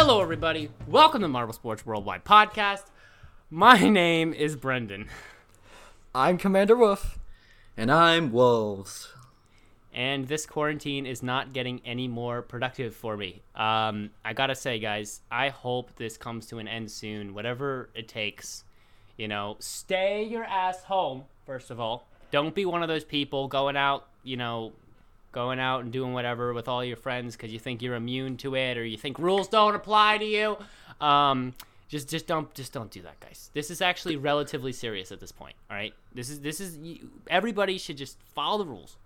Hello, everybody. Welcome to Marble Sports Worldwide podcast. My name is Brendan, I'm Commander Wolf. And I'm Wolves. and this quarantine is not getting any more productive for me. Um, I gotta say, guys, I hope this comes to an end soon. Whatever it takes, you know, stay your ass home. First of all, don't be one of those people going out, you know, going out and doing whatever with all your friends because you think you're immune to it or you think rules don't apply to you. Um, just, just don't, just don't do that, guys. This is actually relatively serious at this point. All right, this is, this is. Everybody should just follow the rules.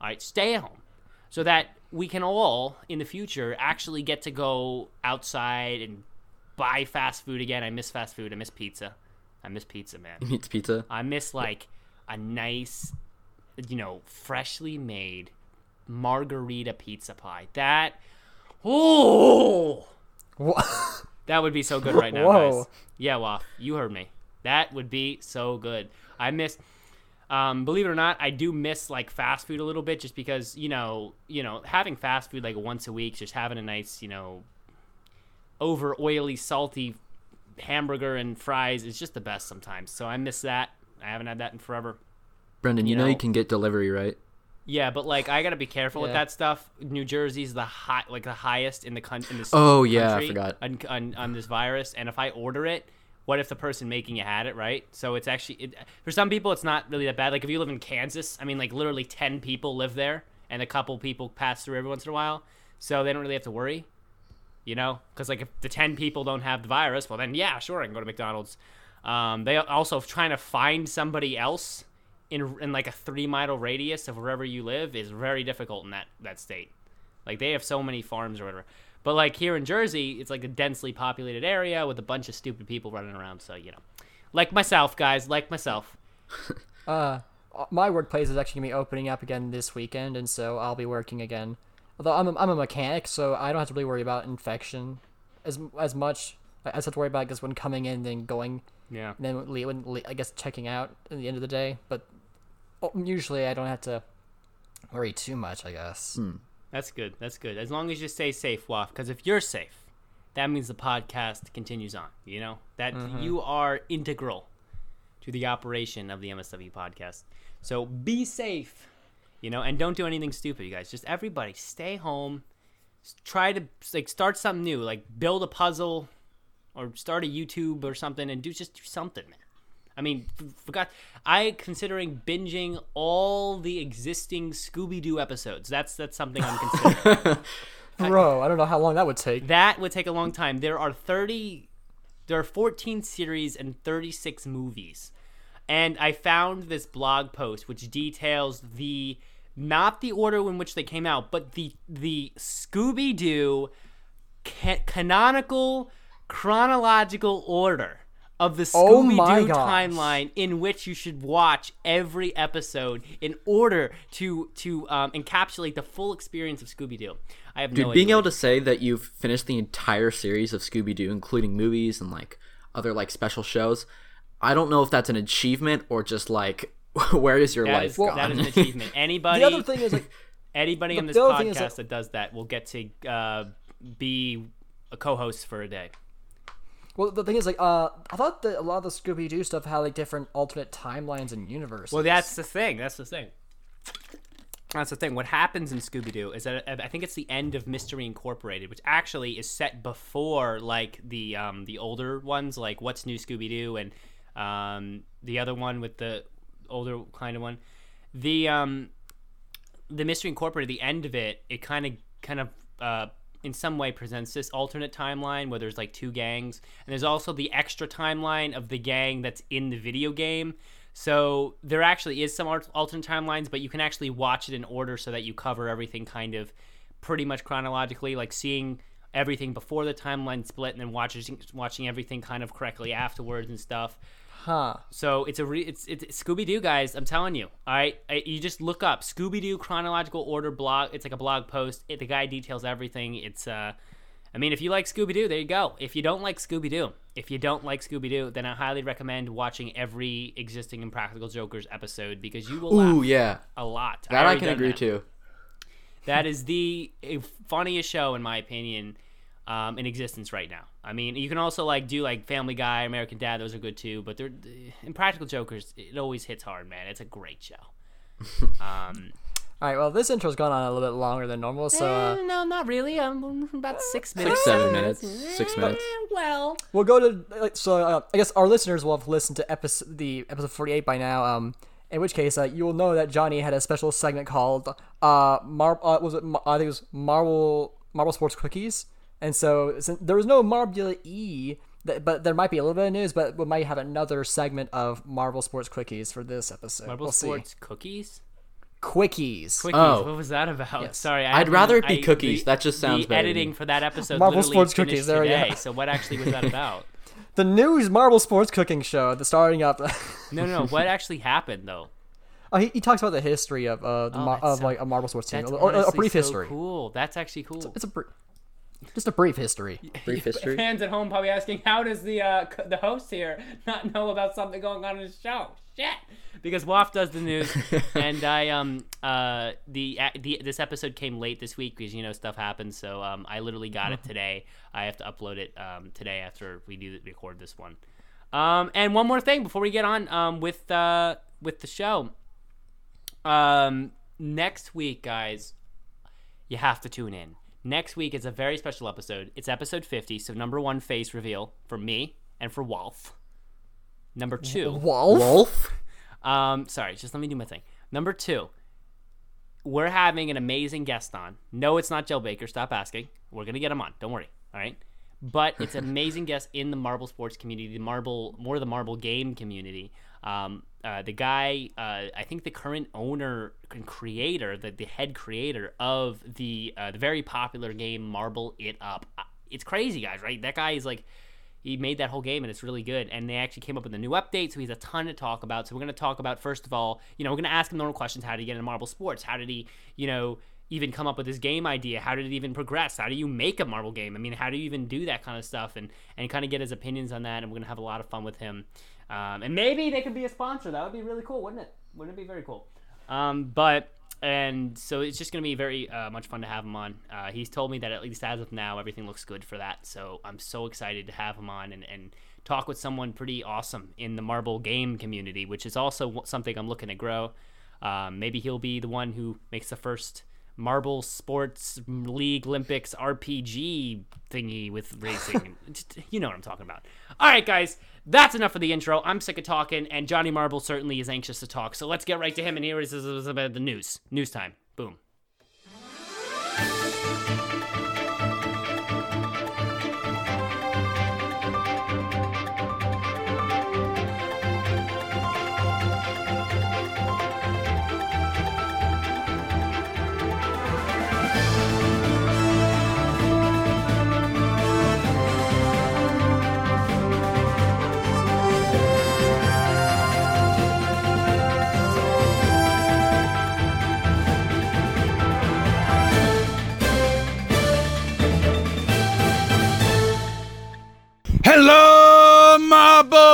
All right, stay at home so that we can all in the future actually get to go outside and buy fast food again. I miss fast food. I miss pizza. I miss pizza, man. Meets pizza. I miss like a nice, you know, freshly made margarita pizza pie. That, oh, that would be so good right now, Whoa. guys. Yeah, Waf, you heard me. That would be so good. I miss. Um, believe it or not, I do miss like fast food a little bit, just because you know, you know, having fast food like once a week, just having a nice, you know, over oily, salty hamburger and fries is just the best sometimes. So I miss that. I haven't had that in forever. Brendan, you, you know, know- you can get delivery, right? Yeah, but like I gotta be careful with that stuff. New Jersey's the high, like the highest in the country. In this Oh, yeah, I forgot. on, on on this virus. And if I order it, what if the person making it had it right? So it's actually it, for some people it's not really that bad. Like if you live in Kansas, I mean, like literally ten people live there, and a couple people pass through every once in a while, so they don't really have to worry. You know, because like if the ten people don't have the virus, well then yeah, sure, I can go to McDonald's. Um, they also trying to find somebody else in in like a three mile radius of wherever you live is very difficult in that that state. Like they have so many farms or whatever. But like here in Jersey, it's like a densely populated area with a bunch of stupid people running around. So you know, like myself, guys, like myself. uh, my workplace is actually gonna be opening up again this weekend, and so I'll be working again. Although I'm a, I'm a mechanic, so I don't have to really worry about infection as as much. I just have to worry about just when coming in, then going, Yeah. and then when I guess checking out at the end of the day. But Oh, usually I don't have to worry too much. I guess. Hmm. That's good. That's good. As long as you stay safe, Waf. Because if you're safe, that means the podcast continues on. You know that mm-hmm. you are integral to the operation of the MSW podcast. So be safe, you know, and don't do anything stupid, you guys. Just everybody stay home. Try to like start something new, like build a puzzle, or start a YouTube or something, and do just do something, man. I mean, forgot. I considering binging all the existing Scooby Doo episodes. That's that's something I'm considering. Bro, I don't know how long that would take. that would take a long time. There are 30, there are 14 series and 36 movies, and I found this blog post which details the not the order in which they came out, but the the Scooby Doo ca- canonical chronological order of the Oh Scooby Doo gosh. timeline in which you should watch every episode in order to to um, encapsulate the full experience of Scooby Doo. I have Dude, no being idea. able to say that you've finished the entire series of Scooby Doo, including movies and like other like special shows, I don't know if that's an achievement or just like where is your That life is, gone? that is an achievement. Anybody, The other thing is like anybody on this the other thing is podcast that- that does that will get to uh, be a co-host for a day. Well, the thing is, like, uh, I thought that a lot of the Scooby Doo stuff had like different alternate timelines and universes. Well, that's the thing. That's the thing. That's the thing. What happens in Scooby Doo is that I think it's the end of Mystery Incorporated, which actually is set before like the um, the older ones, like What's New Scooby Doo, and um, the other one with the older kind of one. The um, the Mystery Incorporated, the end of it, it kind of kind of uh, in some way presents this alternate timeline where there's like two gangs, and there's also the extra timeline of the gang that's in the video game. So there actually is some alternate timelines, but you can actually watch it in order so that you cover everything kind of pretty much chronologically. Like seeing everything before the timeline split and then watching watching everything kind of correctly afterwards and stuff. Huh. So it's a re- it's it's Scooby Doo guys. I'm telling you. All right, I, you just look up Scooby Doo chronological order blog. It's like a blog post. It, the guy details everything. It's uh, I mean, if you like Scooby Doo, there you go. If you don't like Scooby Doo, if you don't like Scooby Doo, then I highly recommend watching every existing Impractical Jokers episode because you will Ooh, yeah. a lot. That I already can agree that. to. That is the eh, funniest show in my opinion um, in existence right now. I mean, you can also like do like Family Guy, American Dad; those are good too. But they're Impractical Jokers. It always hits hard, man. It's a great show. Um, All right. Well, this intro's gone on a little bit longer than normal, so uh, eh, no, not really. Um, about six minutes. Six, seven minutes. Six minutes. Eh, well, we'll go to so uh, I guess our listeners will have listened to episode the episode 48 by now. Um, in which case, uh, you will know that Johnny had a special segment called uh, Mar- uh was it Mar- I think it was Marble Marble Sports Quickies, and so since there was no Marble E. that- But there might be a little bit of news, but we might have another segment of Marble Sports Quickies for this episode. Marble we'll Sports cookies. Quickies. Quickies. Oh. What was that about? Yes. Sorry, I I'd rather it be I- cookies. the- That just sounds the better editing for that episode. Marble literally Sports Cookies, there we go. today, So what actually was that about? The news Marble Sports Cooking Show, the starting up. No, no, no. What actually happened though? oh, he, he talks about the history of uh, the Oh, Mar- of so- like a Marble Sports team, That's or, or a brief so history. Cool. That's actually cool. It's a brief, just a brief history. Brief history. Fans at home probably asking, how does the uh, the host here not know about something going on in the show? Shit. Because Waff does the news, and I um uh the, the this episode came late this week because you know stuff happens. So um I literally got it today. I have to upload it um today after we do record this one. Um and one more thing before we get on um with uh with the show. Um next week, guys, you have to tune in. Next week is a very special episode. It's episode 50, so number one face reveal for me and for Wolf. Number two, Wolf. Wolf. um, sorry, just let me do my thing. Number two, we're having an amazing guest on. No, it's not Joe Baker. Stop asking. We're gonna get him on. Don't worry. All right. But it's an amazing guest in the marble sports community, the marble, more the marble game community. Um, uh, the guy, uh, I think the current owner and creator, the, the head creator of the uh, the very popular game Marble It Up. Uh, It's crazy, guys, right? That guy is like he made that whole game and it's really good. And they actually came up with a new update so he has a ton to talk about. So we're to talk about first of all you know we're to ask him normal questions. How did he get into marble sports? How did he you know even come up with this game idea? How did it even progress? How do you make a marble game? I mean how do you even do that kind of stuff? And and kind of get his opinions on that and we're to have a lot of fun with him um, and maybe they could be a sponsor that would be really cool wouldn't it wouldn't it be very cool um, but and so it's just going to be very uh, much fun to have him on. Uh, he's told me that at least as of now, everything looks good for that. So I'm so excited to have him on and, and talk with someone pretty awesome in the marble game community, which is also something I'm looking to grow. Um, maybe he'll be the one who makes the first Marble Sports League Olympics RPG thingy with racing. You know what I'm talking about. All right, guys, that's enough of the intro. I'm sick of talking, and Johnny Marble certainly is anxious to talk. So let's get right to him. And here is the news. News time.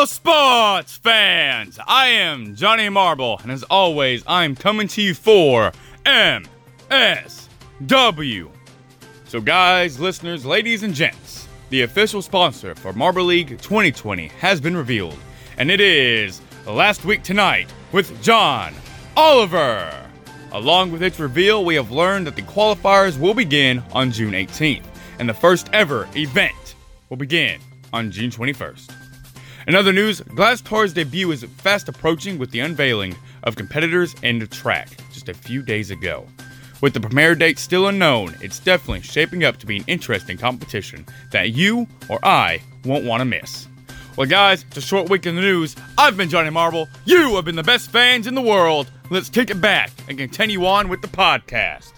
Sports fans! I am Johnny Marble, and as always, I'm coming to you for MSW. So, guys, listeners, ladies, and gents, the official sponsor for Marble League 2020 has been revealed, and it is Last Week Tonight with John Oliver. Along with its reveal, we have learned that the qualifiers will begin on June 18th, and the first ever event will begin on June 21st. In other news, Glasscar's debut is fast approaching with the unveiling of competitors and the track just a few days ago. With the premiere date still unknown, it's definitely shaping up to be an interesting competition that you or I won't want to miss. Well, guys, it's a short week in the news. I've been Johnny Marble. You have been the best fans in the world. Let's kick it back and continue on with the podcast.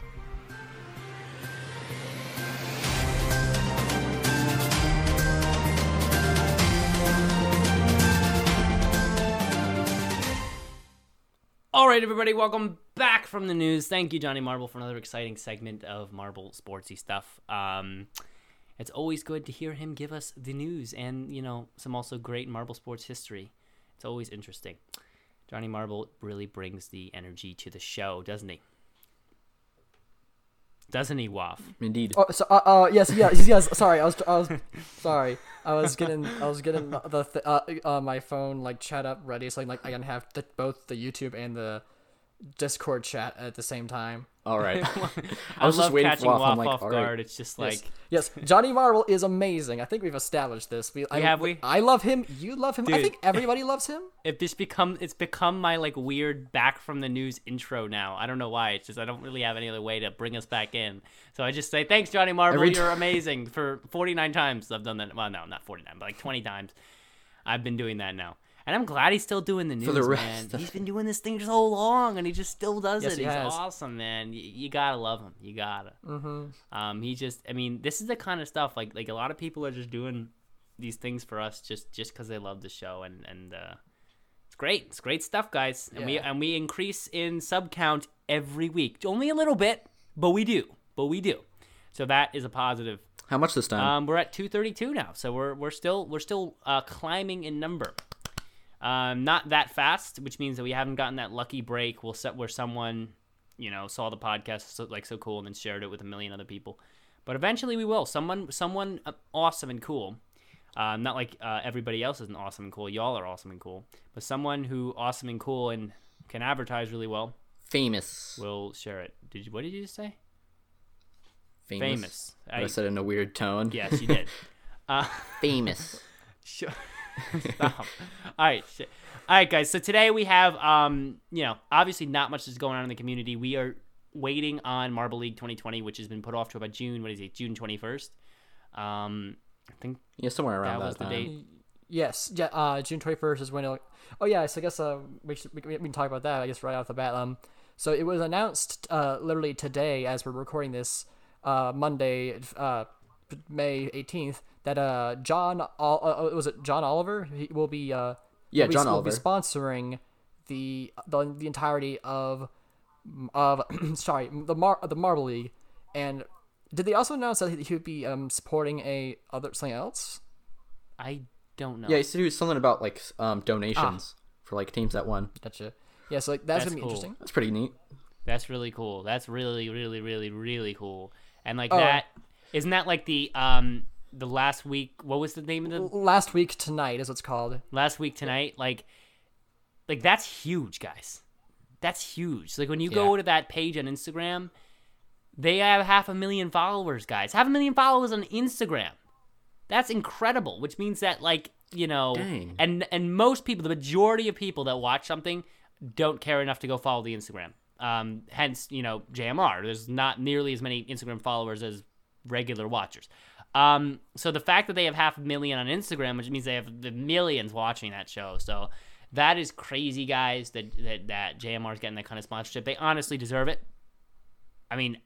All right, everybody, welcome back from the news. Thank you, Johnny Marble, for another exciting segment of Marble sportsy stuff. Um, it's always good to hear him give us the news and you know some also great Marble sports history. It's always interesting. Johnny Marble really brings the energy to the show, doesn't he? Doesn't he, Waff? Indeed. Oh, so, uh, uh, yes, yes, yes. Sorry, I was, I was, sorry. I was getting, I was getting the, the th- uh, uh, my phone like chat up ready, so I'm like I can have the, both the YouTube and the Discord chat at the same time. All right. I, was just waiting for catching Waff. I'm like, off all right. guard. It's just like Yes, Johnny Marble is amazing. I think we've established this. We, I, have we? I love him. You love him. I think everybody loves him. it just become it's become my like weird back from the news intro now. I don't know why. It's just I don't really have any other way to bring us back in. So I just say thanks, Johnny Marble. Every You're amazing. For 49 times I've done that. Well, no, not 49, but like 20 times. I've been doing that now. And I'm glad he's still doing the news, the man. of- He's been doing this thing so long, and he just still does Yes, it. he He's has. awesome, man. You, you gotta love him. You gotta. Mm-hmm. Um, he just, I mean, this is the kind of stuff like like a lot of people are just doing these things for us just just because they love the show, and and uh, it's great. It's great stuff, guys. And we and we increase in sub count every week. Only a little bit, but we do. But we do. So that is a positive. How much this time? Um, we're at 232 now, so we're we're still we're still uh, climbing in number. Um, not that fast, which means that we haven't gotten that lucky break. We'll set where someone, you know, saw the podcast so, like so cool and then shared it with a million other people. But eventually we will. Someone, someone uh, awesome and cool. Uh, not like uh, everybody else isn't awesome and cool. Y'all are awesome and cool. But someone who awesome and cool and can advertise really well famous. will share it. Did you? What did you just say? famous. Famous. I, I- said it in a weird tone. Yes, you did. Uh, Famous. Sure. Stop. All right. Shit. All right, guys. So today we have, um, you know, obviously not much is going on in the community. We are waiting on Marble League 2020, which has been put off to about June. What is it? June 21st. Um, I think Yeah, somewhere around that that, was the time. date. Yes, yeah. Uh, June twenty first is when. It'll, oh yeah, so I guess uh, we, should, we, we can talk about that. I guess right off the bat. Um, so it was announced uh, literally today as we're recording this, uh, Monday, uh, May eighteenth, that uh, John, Ol- uh, was it John Oliver? He will be uh, Yeah, will be, John will be Oliver. sponsoring the the, the entirety of of sorry the Mar the Marble League, and did they also announce that he would be um supporting a other something else? I don't know. Yeah, he said he was something about like um, donations for like teams that won. Gotcha. Yeah, so like that's, That's gonna be cool. interesting. That's pretty neat. That's really cool. That's really, really, really, really cool. And like Oh. that, isn't that like the um the last week? What was the name of the Last week tonight is what's called. last week tonight like like that's huge guys that's huge like when you go to that page on instagram they have half a million followers guys half a million followers on instagram that's incredible which means that like you know Dang. and and most people the majority of people that watch something don't care enough to go follow the instagram um hence you know jmr there's not nearly as many instagram followers as regular watchers um so the fact that they have half a million on instagram which means they have the millions watching that show so that is crazy guys that that, that jmr is getting that kind of sponsorship they honestly deserve it i mean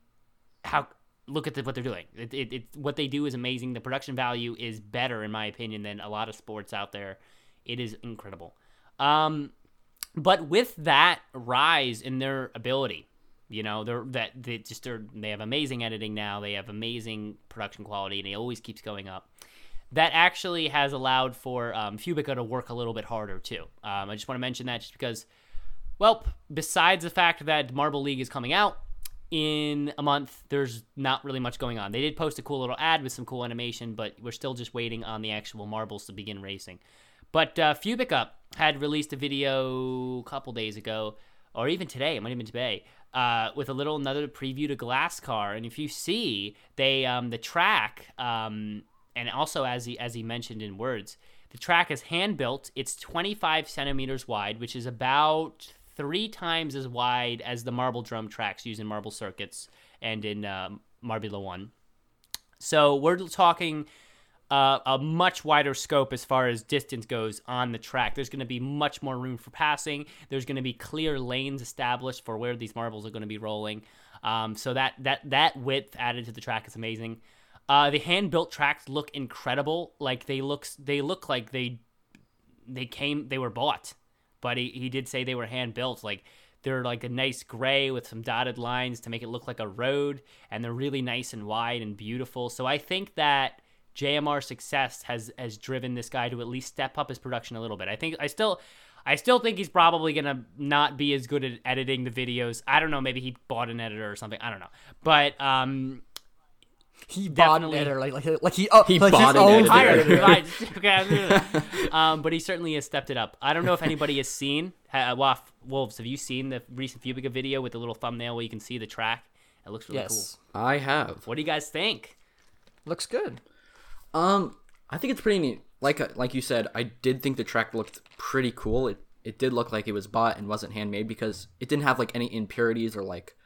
how look at the, what they're doing. It, it, it, what they do is amazing. The production value is better, in my opinion, than a lot of sports out there. It is incredible. Um, but with that rise in their ability, you know, they're that they just are they have amazing editing now. They have amazing production quality, and it always keeps going up. That actually has allowed for um, Fubica to work a little bit harder too. Um, I just want to mention that just because well, besides the fact that Marble League is coming out in a month, there's not really much going on. They did post a cool little ad with some cool animation, but we're still just waiting on the actual marbles to begin racing. But uh, Fubica had released a video a couple days ago, or even today, it might have been today, uh, with a little another preview to Glass Car. And if you see, they um, the track, um, and also as he as he mentioned in words, the track is hand built. It's 25 centimeters wide, which is about three times as wide as the marble drum tracks used in marble circuits and in um, Marbula One. So we're talking a much wider scope as far as distance goes on the track. There's going to be much more room for passing. There's going to be clear lanes established for where these marbles are going to be rolling. Um, so that that that width added to the track is amazing. Uh, the hand built tracks look incredible. Like they look they look like they they came they were bought, but he, he did say they were hand built. Like they're like a nice gray with some dotted lines to make it look like a road, and they're really nice and wide and beautiful. So I think that JMR's success has has driven this guy to at least step up his production a little bit. I think I still I still think he's probably gonna not be as good at editing the videos. I don't know, maybe he bought an editor or something. I don't know. But um He bought an Definitely. editor, like like like he oh, He like bought his an own editor. hired editor. Okay. um, but he certainly has stepped it up. I don't know if anybody has seen uh, Waf Wolves. Have you seen the recent Fubica video with the little thumbnail where you can see the track? It looks really cool. Yes, I have. What do you guys think? looks good. Um, I think it's pretty neat. Like uh, like you said, I did think the track looked pretty cool. It it did look like it was bought and wasn't handmade because it didn't have like any impurities or like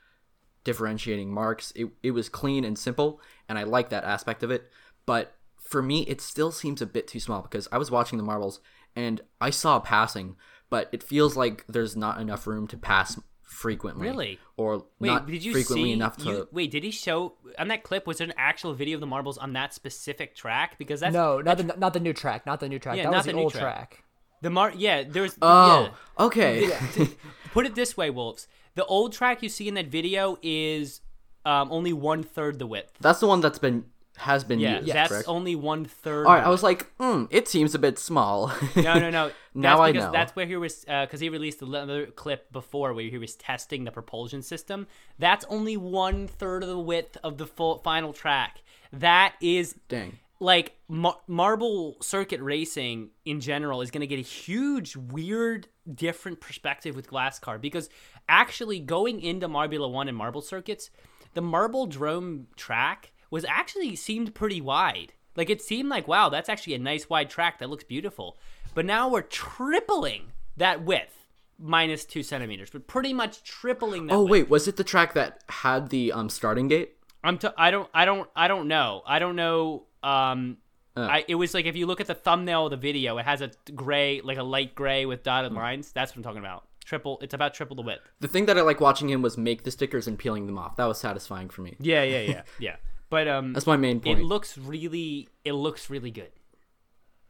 differentiating marks. It it was clean and simple, and I like that aspect of it. But for me, it still seems a bit too small because I was watching the marbles and I saw passing, but it feels like there's not enough room to pass frequently. Really? Or Wait, not did you frequently see? enough to. you- wait, did he show on that clip? Was there an actual video of the marbles on that specific track? Because that's No, not the not the new track, not the new track. Yeah, that not was the, the old track. track. the mar. Yeah, there's. oh, yeah. okay. Put it this way, Wolves. The old track you see in that video is um, only one third the width. That's the one that's been has been Yeah, used. that's correct? only one third. All right, I was like, hmm, it seems a bit small. No, no, no. Now that's I know. That's where he was, because he released another clip before where he was testing the propulsion system. That's only one third of the width of the full final track. That is Dang. like mar- marble circuit racing in general is going to get a huge weird different perspective with glass car because actually going into marbula 1 and marble circuits the marble drome track was actually seemed pretty wide like it seemed like wow that's actually a nice wide track that looks beautiful but now we're tripling that width minus two centimeters but pretty much tripling that Oh width. wait, was it the track that had the um starting gate? I'm t- I don't I don't I don't know. I don't know um I it was like if you look at the thumbnail of the video, it has a gray like a light gray with dotted lines. That's what I'm talking about. Triple it's about triple the width. The thing that I like watching him was make the stickers and peeling them off. That was satisfying for me. Yeah, yeah, yeah. yeah. But um That's my main point. it looks really it looks really good.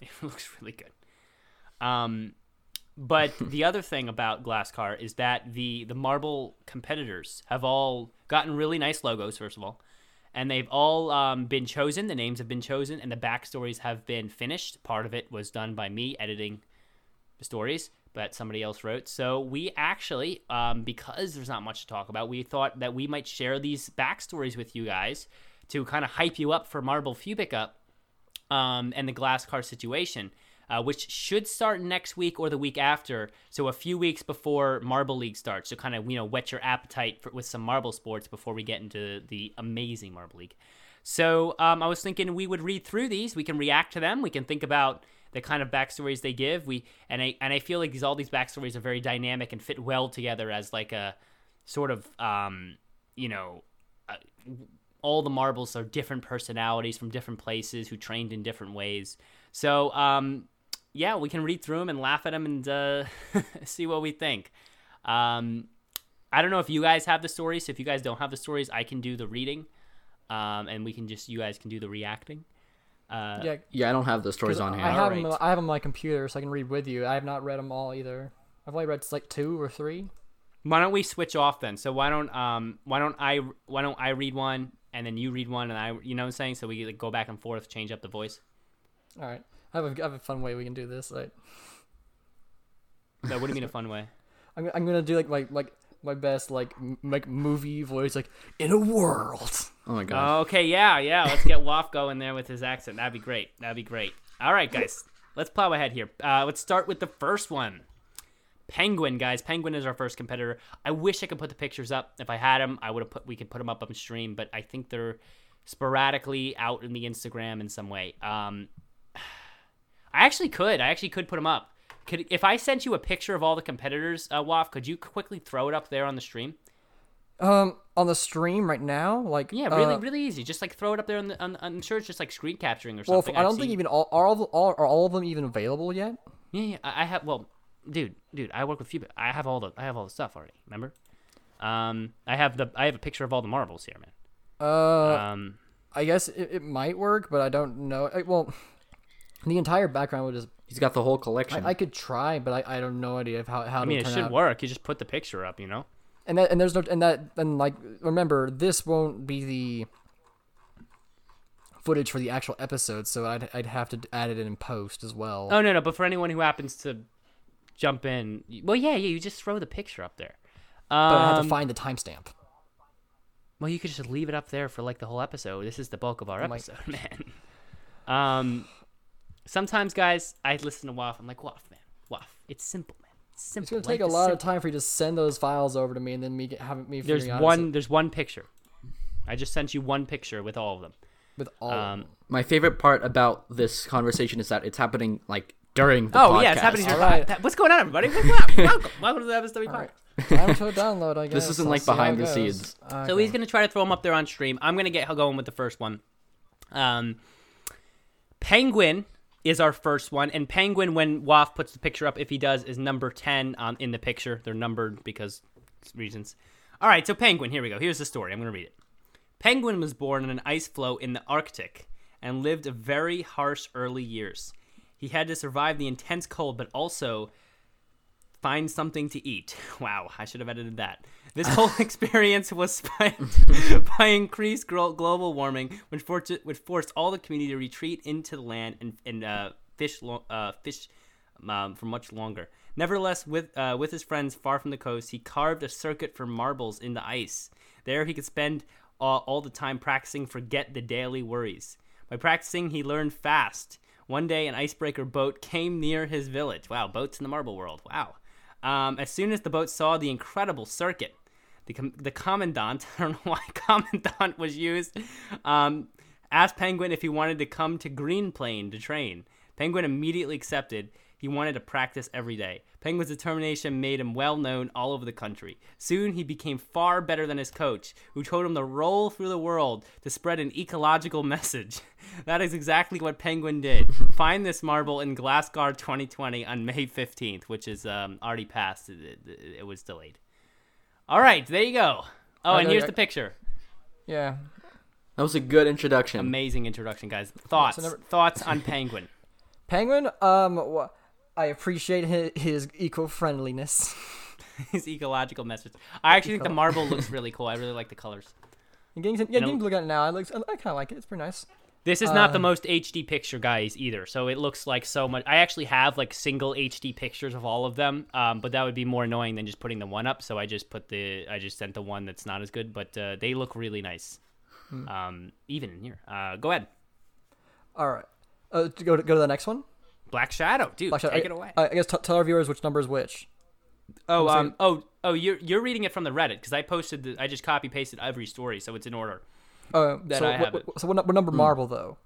It looks really good. Um but the other thing about Glasscar is that the the marble competitors have all gotten really nice logos first of all. And they've all um, been chosen. The names have been chosen, and the backstories have been finished. Part of it was done by me editing the stories, but somebody else wrote. So we actually, um, because there's not much to talk about, we thought that we might share these backstories with you guys to kind of hype you up for Marble Fubica um, and the glass car situation, uh, which should start next week or the week after. So a few weeks before Marble League starts, to kind of you know whet your appetite for, with some Marble sports before we get into the amazing Marble League. So um, I was thinking we would read through these. We can react to them. We can think about the kind of backstories they give. We and I and I feel like these all these backstories are very dynamic and fit well together as like a sort of um, you know uh, all the marbles are different personalities from different places who trained in different ways. So um, yeah, we can read through them and laugh at them and uh, see what we think. Um, I don't know if you guys have the stories. So if you guys don't have the stories, I can do the reading, um, and we can just you guys can do the reacting. Uh, Yeah, yeah, I don't have the stories on I hand. have them. I have them on my computer, so I can read with you. I have not read them all either. I've only read like two or three. Why don't we switch off then? So why don't um why don't I why don't I read one and then you read one and I you know what I'm saying? So we like, go back and forth, change up the voice. All right, I have a, I have a fun way we can do this. Like, No, what do you mean a fun way? I'm, I'm gonna do like my like my best like m- like movie voice, like in a world. Oh my god. Oh, okay, yeah, yeah. Let's get Woff going there with his accent. That'd be great. That'd be great. All right, guys. Let's plow ahead here. Uh, let's start with the first one. Penguin, guys. Penguin is our first competitor. I wish I could put the pictures up. If I had them, I would have put. We could put them up on stream, but I think they're sporadically out in the Instagram in some way. Um, I actually could. I actually could put them up. Could if I sent you a picture of all the competitors, uh, Woff, could you quickly throw it up there on the stream? Um, on the stream right now, like Yeah, really, uh, really easy. Just like throw it up there on the. On, I'm sure it's just like screen capturing or something. I I've don't think seen- even all are all, of- all are all of them even available yet. Yeah, yeah. I I have. Well, dude, dude, I work with few. I have all the. I have all the stuff already. Remember? Um, I have the. I have a picture of all the marbles here, man. Uh, Um, I guess it, it might work, but I don't know. I, well, the entire background would just He's got the whole collection. I, I could try, but I, I don't know idea of how how I to mean, it should out. work. You just put the picture up, you know. And that and there's no and that and like remember this won't be the footage for the actual episode, so I'd I'd have to add it in post as well. Oh no, no. But for anyone who happens to jump in, well, yeah, yeah. You just throw the picture up there. Um, but I have to find the timestamp. Well, you could just leave it up there for like the whole episode. This is the bulk of our my- episode, man. Um, sometimes, guys, I listen to Waff. I'm like, Waff, man, Waff. It's simple, man. It's simple. It's gonna take Life a is lot of time for you to send those files over to me, and then me get, have me There's figuring out one. There's one picture. I just sent you one picture with all of them. with all. of Um, them. My favorite part about this conversation is that it's happening like during the oh podcast. yeah, it's happening. All Here. right. What's going on, everybody? Welcome, welcome, welcome to the episode. All right. Time to download. I guess. This isn't I'll like see how behind the goes. scenes. So he's gonna try to throw them up there on stream. I'm gonna get going with the first one. Um, Penguin is our first one, and Penguin, when Waff puts the picture up, if he does, is number ten um, in the picture. They're numbered because reasons. All right, so Penguin. Here we go. Here's the story. I'm gonna read it. Penguin was born on an ice floe in the Arctic and lived a very harsh early years. He had to survive the intense cold, but also find something to eat. Wow, I should have edited that. This whole experience was spiked by increased global warming, which, for- which forced all the community to retreat into the land and, and uh, fish lo- uh, fish um, for much longer. Nevertheless, with uh, with his friends far from the coast, he carved a circuit for marbles in the ice. There, he could spend all the time practicing forget the daily worries. By practicing, he learned fast. One day, an icebreaker boat came near his village. Wow, boats in the marble world. Wow. Um, as soon as the boat saw the incredible circuit, the, com- the commandant, I don't know why commandant was used, um, asked Penguin if he wanted to come to Green Plain to train. Penguin immediately accepted. He wanted to practice every day. Penguin's determination made him well known all over the country. Soon he became far better than his coach, who told him to roll through the world to spread an ecological message. That is exactly what Penguin did. Find this marble in Glasscar 2020 on May 15th, which is um, already passed. It, it, it was delayed. All right, there you go. Oh, and here's the picture. Yeah. That was a good introduction. Amazing introduction, guys. Thoughts? never- Thoughts on Penguin? Penguin. Um. I appreciate his, his eco-friendliness. His ecological message. I actually think the marble looks really cool. I really like the colors. Getting, to, yeah, getting to look at it now. I looks. I kind of like it. It's pretty nice. This is not Uh, the most HD picture, guys, either. So it looks like so much. I actually have like single HD pictures of all of them, um, but that would be more annoying than just putting the one up. So I just put the, I just sent the one that's not as good, but uh, they look really nice. Hmm. Um, even in here. Uh, go ahead, All right. Uh, to go to go to the next one. Black Shadow, dude, Black Shadow, take I, it away. I, I guess t- tell our viewers which number is which. oh, um, oh, oh, you're you're reading it from the Reddit because I posted the, I just copy pasted every story, so it's in order. Oh, That so I what, have what- it. so what, what number Marvel though?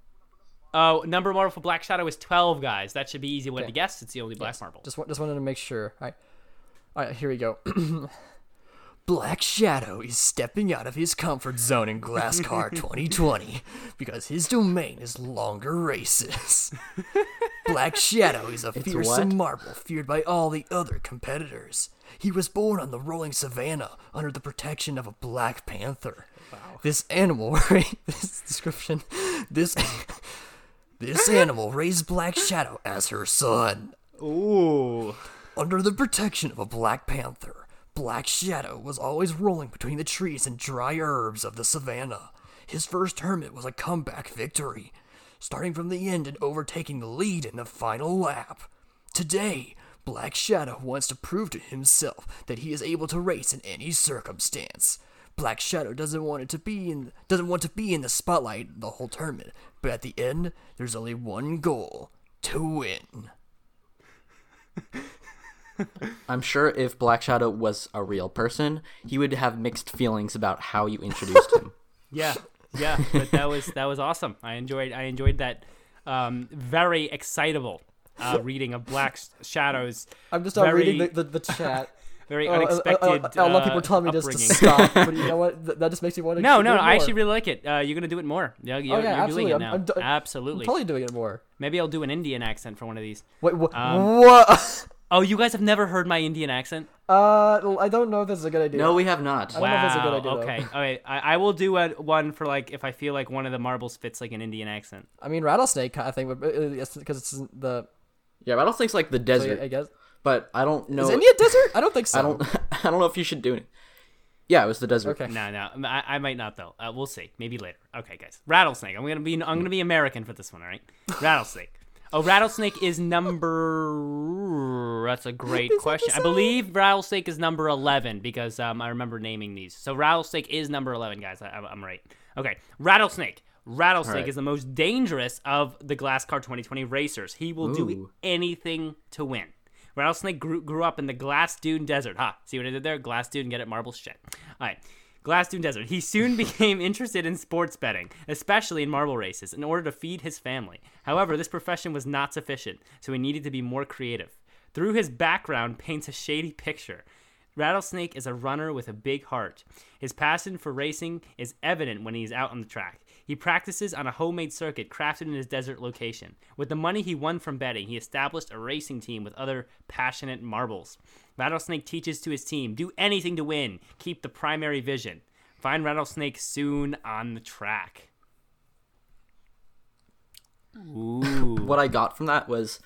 Oh, number marble for Black Shadow is twelve, guys. That should be easy one to guess. It's the only black marble. Just just wanted to make sure. All right. All right. Here we go. Black Shadow is stepping out of his comfort zone in Glasscar 2020 because his domain is longer races. Black Shadow is a fearsome what? marble feared by all the other competitors. He was born on the rolling savannah under the protection of a black panther. Wow. This animal, this description, this this animal raised Black Shadow as her son. Ooh. Under the protection of a black panther, Black Shadow was always rolling between the trees and dry herbs of the savannah. His first hermit was a comeback victory, starting from the end and overtaking the lead in the final lap. Today, Black Shadow wants to prove to himself that he is able to race in any circumstance. Black Shadow doesn't want it to be in doesn't want to be in the spotlight the whole tournament, but at the end, there's only one goal: to win. I'm sure if Black Shadow was a real person, he would have mixed feelings about how you introduced him. Yeah, yeah, but that was that was awesome. I enjoyed I enjoyed that um, very excitable uh, reading of Black Shadows. I'm just not very, reading the, the, the chat. very Oh, uh, uh, unexpected. uh, a lot of people telling me just to stop, but you know what? Th- that just makes me want to. No, no, it no, I actually really like it. Uh, you're gonna do it more. Yeah, you're, Oh yeah, you're absolutely. doing it I'm, now. I'm, d- I'm absolutely. totally doing it more. Maybe I'll do an Indian accent for one of these. Wait, wh- Um, what? Oh, you guys have never heard my Indian accent? Uh, I don't know if this is a good idea. No, we have not. I don't know if it's a good Wow, idea, though. Okay, okay. I, I will do a, one for like if I feel like one of the marbles fits like an Indian accent. I mean, rattlesnake kind of thing, but because it's the Yeah, Rattlesnake's like the So, desert, yeah, I guess. but I don't know. Is India a desert? I don't think so. I don't. I don't know if you should do it. Yeah, it was the desert. Okay. No, no, I, I might not though. Uh, we'll see. Maybe later. Okay, guys. Rattlesnake. I'm gonna be. I'm gonna be American for this one. All right. Rattlesnake. Oh, rattlesnake is number. That's a great question. I believe rattlesnake is number eleven because um, I remember naming these. So rattlesnake is number eleven, guys. I, I'm I'm right. Okay, rattlesnake. Rattlesnake Alright. is the most dangerous of the Glass Car 2020 racers. He will do anything to win. Rattlesnake grew, grew up in the Glass Dune Desert. Ha! See what I did there? Glass Dune, get it? Marble shit. All right. Glass Dune Desert. He soon became interested in sports betting, especially in marble races, in order to feed his family. However, this profession was not sufficient, so he needed to be more creative. Through his background paints a shady picture. Rattlesnake is a runner with a big heart. His passion for racing is evident when he is out on the track. He practices on a homemade circuit crafted in his desert location. With the money he won from betting, he established a racing team with other passionate marbles. Rattlesnake teaches to his team do anything to win, keep the primary vision. Find Rattlesnake soon on the track. Ooh. What I got from that was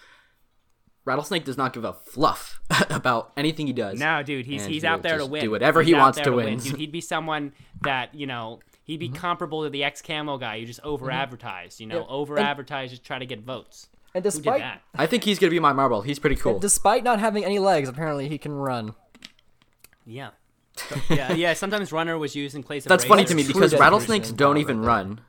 Rattlesnake does not give a fluff about anything he does. No, dude, he's And he's he'll out there to win. do whatever He's he wants there to win. Dude, he'd be someone that you know he'd Mm-hmm. be comparable to the ex camo guy who just over advertised. You know, Yeah, over advertised just try to get votes. And Who did despite that? I think he's gonna be my marble. He's pretty cool. despite not having any legs, apparently he can run. Yeah. yeah, yeah. Sometimes runner was used in place of. That's funny to me because rattlesnakes don't even right run.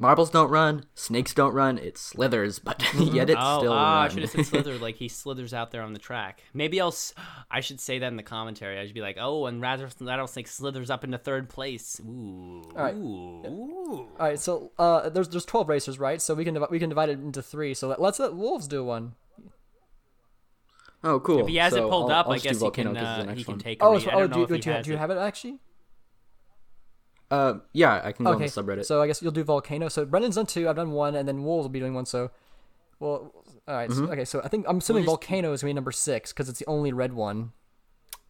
Marbles don't run. Snakes don't run. It slithers, but yet it Oh, still ah, I should have said slither. Like he slithers out there on the track. Maybe I'll. s- I should say that in the commentary. I should be like, "Oh, and rattle- rattlesnake slithers up into third place." Ooh. right. Ooh. Ooh. All right, so uh, there's there's 12 racers, right? So we can we can divide it into three. So let, let's let Wolves do one. oh, cool. If he has So it pulled I'll- up, I'll I guess he volcano can. 'cause it's the Uh, next he can take. a Oh, so, oh, don't do, you- do, you, do you have it actually? Uh, yeah, I can go Okay. on the subreddit. So I guess you'll do volcano. So Brendan's done two. I've done one, and then Wolves will be doing one. So, well, all right, Mm-hmm. so, okay. So I think I'm assuming just- volcano is gonna be number six because it's the only red one.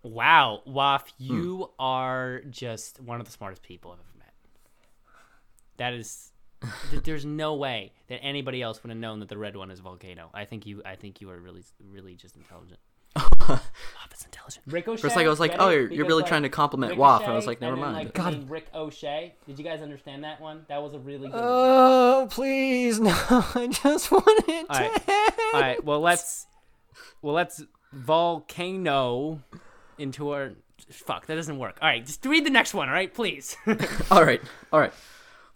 Wow, Waf, Hmm. you are just one of the smartest people I've ever met. That is, th- there's no way that anybody else would have known that the red one is volcano. I think you, I think you are really, really just intelligent. Waf is intelligent. Ricochet. First, like, I was like, oh, you're- you're really like, trying to compliment Waf, and I was like, never mind. Like, God. Rick O'Shea. Did you guys understand that one? That was a really good. one. Oh, please no! I just wanted All right. All right. Well, let's well let's volcano into our fuck. That doesn't work. All right, just read the next one. All right, please. all right, all right.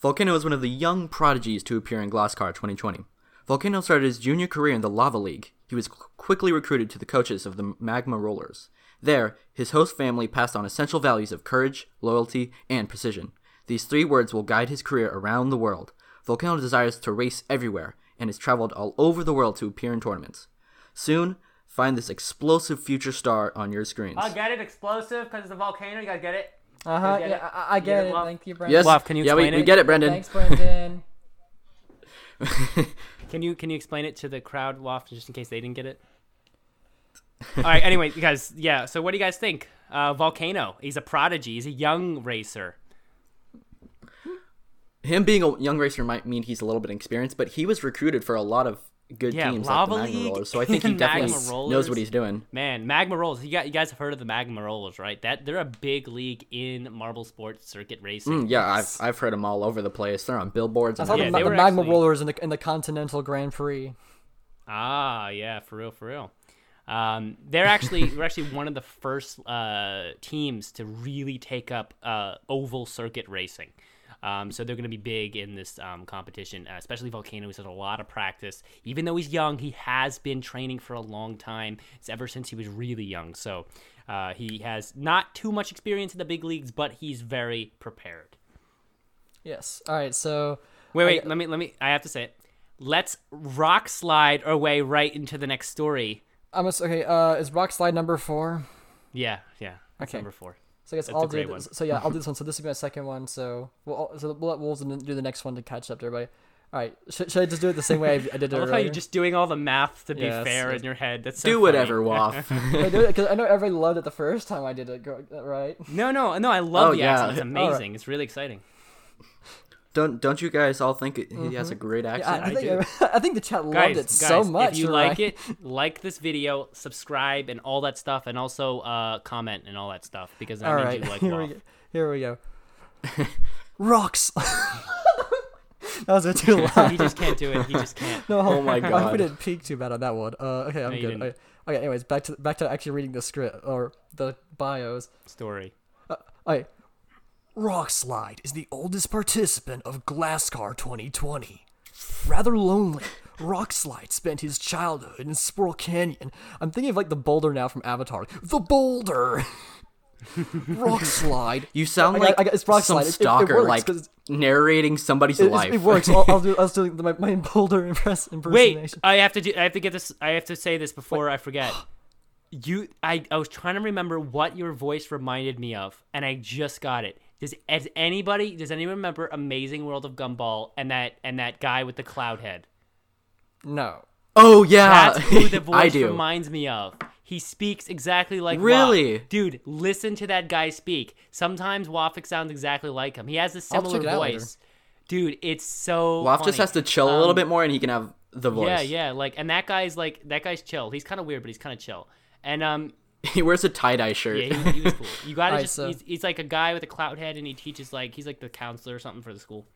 Volcano is one of the young prodigies to appear in Glasscar 2020. Volcano started his junior career in the Lava League. He was qu- quickly recruited to the coaches of the Magma Rollers. There, his host family passed on essential values of courage, loyalty, and precision. These three words will guide his career around the world. Volcano desires to race everywhere and has traveled all over the world to appear in tournaments. Soon, find this explosive future star on your screens. I get it. Explosive because it's a volcano. You guys get it. Uh huh. Yeah, it? I, I get get it, it. Thank you, Brendan. yes, Love, can you yeah, we, explain we get it, Brendan. Thanks, Brendan. Can you can you explain it to the crowd, Waft, just in case they didn't get it? All right. Anyway, you guys. Yeah. So, what do you guys think? Uh, volcano. He's a prodigy. He's a young racer. him being a young racer might mean he's a little bit experienced, but he was recruited for a lot of good Yeah, teams Lava like the Magma League Rollers. So I think he definitely Magma knows what he's doing. Man, Magma Rollers. You got you guys have heard of the Magma Rollers, right? That they're a big league in marble sports circuit racing. Mm, yeah, I've I've heard them all over the place. They're on billboards. I And saw Yeah, the, they the magma actually- rollers in the in the Continental Grand Prix. Ah, yeah, for real, for real. Um, they're actually we're actually one of the first uh, teams to really take up uh, oval circuit racing. Um, so they're going to be big in this um, competition, uh, especially Volcano. He's had a lot of practice. Even though he's young, he has been training for a long time. It's ever since he was really young. So uh, he has not too much experience in the big leagues, but he's very prepared. Yes. All right. So Wait, wait. let me, let me. I have to say it. Let's rock slide our way right into the next story. I'm ass- okay. Uh, is rock slide number four? Yeah, yeah. Okay. number four. So I guess That's a I'll great do one. this. So yeah, I'll do this one. So this will be my second one. So we'll so we'll let Wolves do the next one to catch up to everybody. All right. Should, should I just do it the same way I, I did it I love how you're just doing all the math to be Yes, fair yes. in your head. That's so Do funny. whatever, Waff. Should I because I know everybody loved it the first time I did it. Right? No, no, no. I love Oh, the yeah. accent. It's All right. amazing. It's really exciting. Don't don't you guys all think it, he has a great I, accent? I, I think I think the chat loved guys, it guys, so much. if you right? like it, like this video, subscribe, and all that stuff, and also uh, comment and all that stuff because that All means right, you like here we go. Here we go. Rocks. that was a too loud. He just can't do it. He just can't. No, Oh my I hope God. we didn't peek too bad on that one. Uh, okay, I'm No, good. Okay, okay, anyways, back to back to actually reading the script or the bios. Story. Okay. Rockslide is the oldest participant of Glasscar 2020. Rather lonely, Rockslide spent his childhood in Squirrel Canyon. I'm thinking of like the boulder now from Avatar. The boulder! Rockslide. You sound I got- like I got- it's Rockslide. some It- it- it stalker, works, like 'cause narrating somebody's It, life. it works. I'll, I'll do. I'll do my, my boulder impress, Wait. I have to do. I have to get this. I have to say this before I forget. You, I, I was trying to remember what your voice reminded me of, and I just got it. Does has anybody? Does anyone remember Amazing World of Gumball and that and that guy with the cloud head? No. oh yeah, That's who the voice I do. reminds me of. He speaks exactly like Really? Waf. Dude, listen to that guy speak. Sometimes Wafik sounds exactly like him. He has a I'll check similar it out later. voice. Dude, it's so Waf just has to chill a little Um, bit more, and he can have the voice. Yeah, yeah, like and that guy's like that guy's chill. He's kind of weird, but he's kind of chill. And um, He wears a tie dye shirt. yeah, he, he was cool. You gotta Alright, just so- he's, he's like a guy with a cloud head, and he teaches like he's like the counselor or something for the school.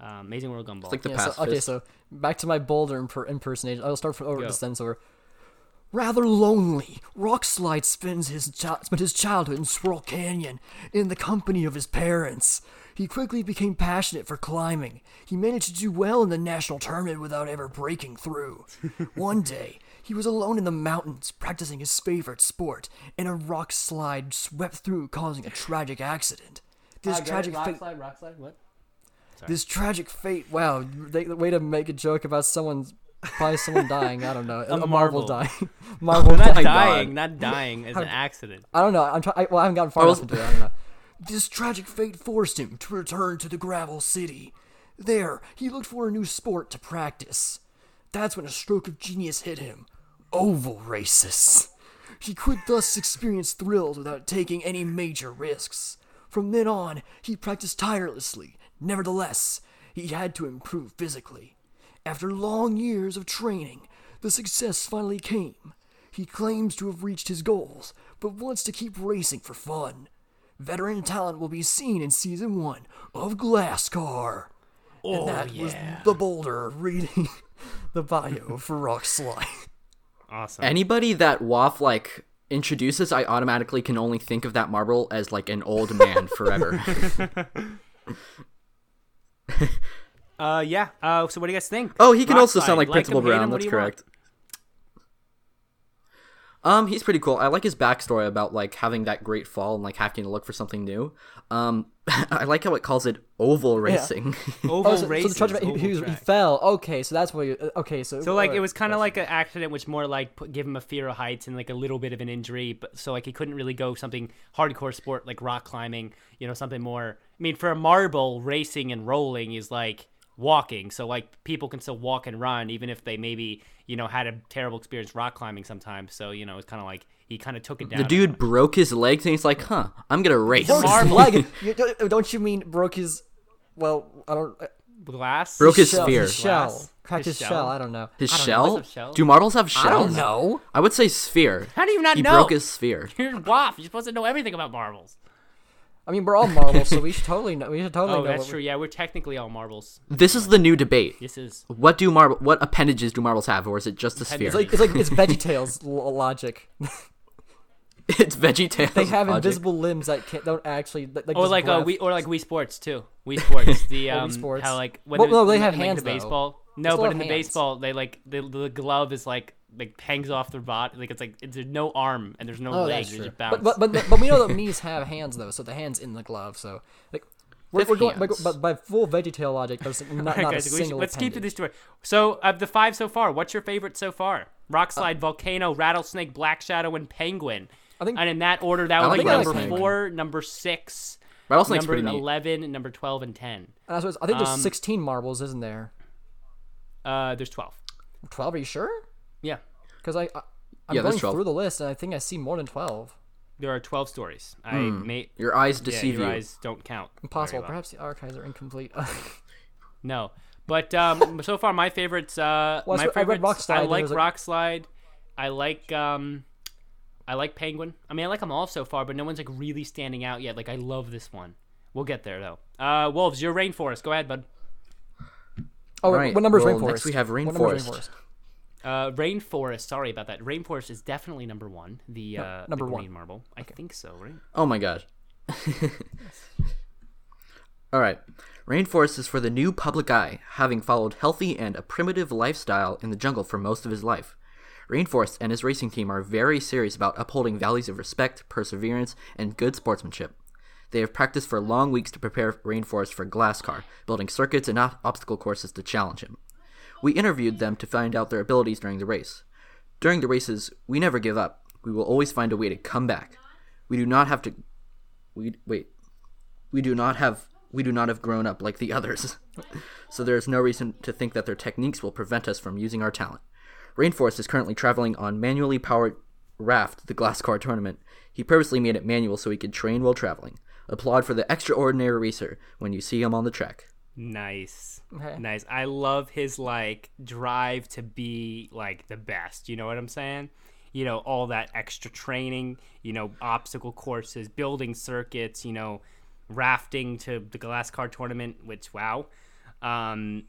Um, Amazing World Gumball. It's like the Yeah, so, okay, so back to my boulder imper- impersonation. I'll start from over Go. the sentence over. Rather lonely, Rockslide spends his chi- spent his childhood in Swirl Canyon in the company of his parents. He quickly became passionate for climbing. He managed to do well in the national tournament without ever breaking through. One day, he was alone in the mountains practicing his favorite sport, and a rock slide swept through, causing a tragic accident. This tragic fate. slide, rock slide, what? This tragic fate. Wow, they, the way to make a joke about someone's probably someone dying. I don't know. A, marble. marble dying. marble Not dying. dying, not dying. It's an accident. I don't know. I'm trying. Well, I haven't gotten far Or enough into it. I don't know. This tragic fate forced him to return to the gravel city. There, he looked for a new sport to practice. That's when a stroke of genius hit him. Oval races. He could thus experience thrills without taking any major risks. From then on, he practiced tirelessly. Nevertheless, he had to improve physically. After long years of training, the success finally came. He claims to have reached his goals, but wants to keep racing for fun. Veteran talent will be seen in season one of Glasscar. Oh, and that was the Boulder reading the bio for Rockslide. Awesome. Anybody that Waff like introduces, I automatically can only think of that marble as like an old man forever. Uh, yeah. Uh, so what do you guys think? oh, he can Rock also slide. sound like him, Principal him, Brown. what That's correct. want? Correct. Um, he's pretty cool. I like his backstory about like having that great fall and like having to look for something new. Um, I like how it calls it oval racing. Oval Oh, so, so the tragic, he, oval he, was- he fell. Okay, so that's what you. uh, Okay, so So like it was kind of like an accident, which more like put, give him a fear of heights and like a little bit of an injury, but so like he couldn't really go something hardcore sport like rock climbing, you know, something more. I mean, for a marble, racing and rolling is like walking, so like people can still walk and run even if they maybe you know had a terrible experience rock climbing sometimes. So you know it's kind of like he kind of took it down. the dude broke his legs and he's like, "Huh, I'm gonna race." broke leg. You- don't- don't you mean broke his? Well, I don't. uh, glass Broke his shell, sphere. His shell. Glass? Cracked His his, shell? shell. I don't know. His don't shell? what's a shell? Do marbles have shells? I don't know. I would say sphere. How do you not he know? He broke his sphere. You're WAF. You're supposed to know everything about marbles. I mean, we're all marbles, so we should totally know. We should totally Oh, know. that's what true. Yeah, we're technically all marbles. This is the new debate. This is What do marble? What appendages do marbles have, or is it just a sphere? It's like it's like it's VeggieTales l- logic. it's VeggieTales. They have logic. invisible limbs that can't, don't actually like, like or like uh, grab- we or like Wii Sports too. Wii Sports. The Or Wii um Sports. how like when Well, no, they in, have in, like, hands, the though. baseball. They No, but have in the baseball they like the, the glove is like like hangs off their body. Like it's like it's, there's no arm and there's no Oh, leg. that's They true. just bounce. But, but but but we know that Mii's have hands though, so the hands in the glove. So like we're, we're going, hands. but by full VeggieTale logic, there's not, Alright, not a guys, we should- single. let's keep to this story. So of the five so far, what's your favorite so far? Rock slide, volcano, rattlesnake, black shadow, and penguin. I think- and in that order, that I would like be number rattlesnake. four, number six, Rattlesnake's number pretty neat. eleven, number twelve and ten. And that's what- I think there's Um, 16 marbles, isn't there? Uh, there's twelve. 12? Are you sure? Yeah, Because I, I I'm Yeah, going through the list and I think I see more than 12. there are twelve stories. I Hmm. may Your eyes yeah, deceive your you. eyes don't count. Impossible. well. Perhaps the archives are incomplete. No. But um, so far, my favorites. Uh, Well, my so I read. Rock Slide, I like a- Rock Slide. I like um, I like Penguin. I mean, I like them all so far, but no one's like really standing out yet. Like I love this one. We'll get there though. Uh, Wolves, your Rainforest. Go ahead, bud. Oh, Right, what number is well, Rainforest? next we have What Rainforest. Uh, Rainforest. Sorry about that. Rainforest is definitely number one. The uh, number the one. green marble. I think so, right? Oh my god. All right. Rainforest is for the new public eye, having followed healthy and a primitive lifestyle in the jungle for most of his life. Rainforest and his racing team are very serious about upholding values of respect, perseverance, and good sportsmanship. They have practiced for long weeks to prepare Rainforest for Glasscar, building circuits and ob- obstacle courses to challenge him. We interviewed them to find out their abilities during the race. During the races, we never give up. We will always find a way to come back. We do not have to we wait. We do not have we do not have grown up like the others. so there is no reason to think that their techniques will prevent us from using our talent. Rainforest is currently traveling on manually powered raft the Glasscar tournament. He purposely made it manual so he could train while traveling. Applaud for the extraordinary racer when you see him on the track. Nice. Okay. Nice. I love his like drive to be like the best. You know what I'm saying? You know, all that extra training, you know, obstacle courses, building circuits, you know, rafting to the glass car tournament, which wow. Um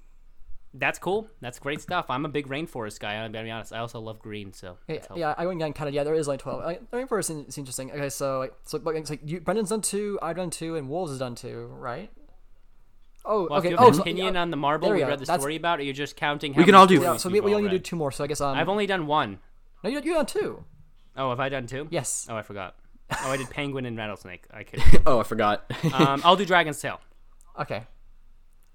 that's cool. That's great stuff. I'm a big rainforest guy. I'm gonna be honest. I also love green, so Yeah, yeah, I went and counted. Yeah, there is like twelve. Like, the Rainforest is, is interesting. Okay, so like, so but it's like you, Brendan's done two, I've done two, and Wolves has done two, right? Oh, Well, okay. if you oh, have an so- opinion yeah, on the marble there we we read the That's- story about, or you're just counting how We can all do- Yeah, so we, we only do two more. So I guess um. I've only done one. no, you you done two. Oh, have I done two? Yes. Oh, I forgot. Oh, I did penguin and rattlesnake. I could. Oh, I forgot. Um, I'll do Dragon's Tail. Okay.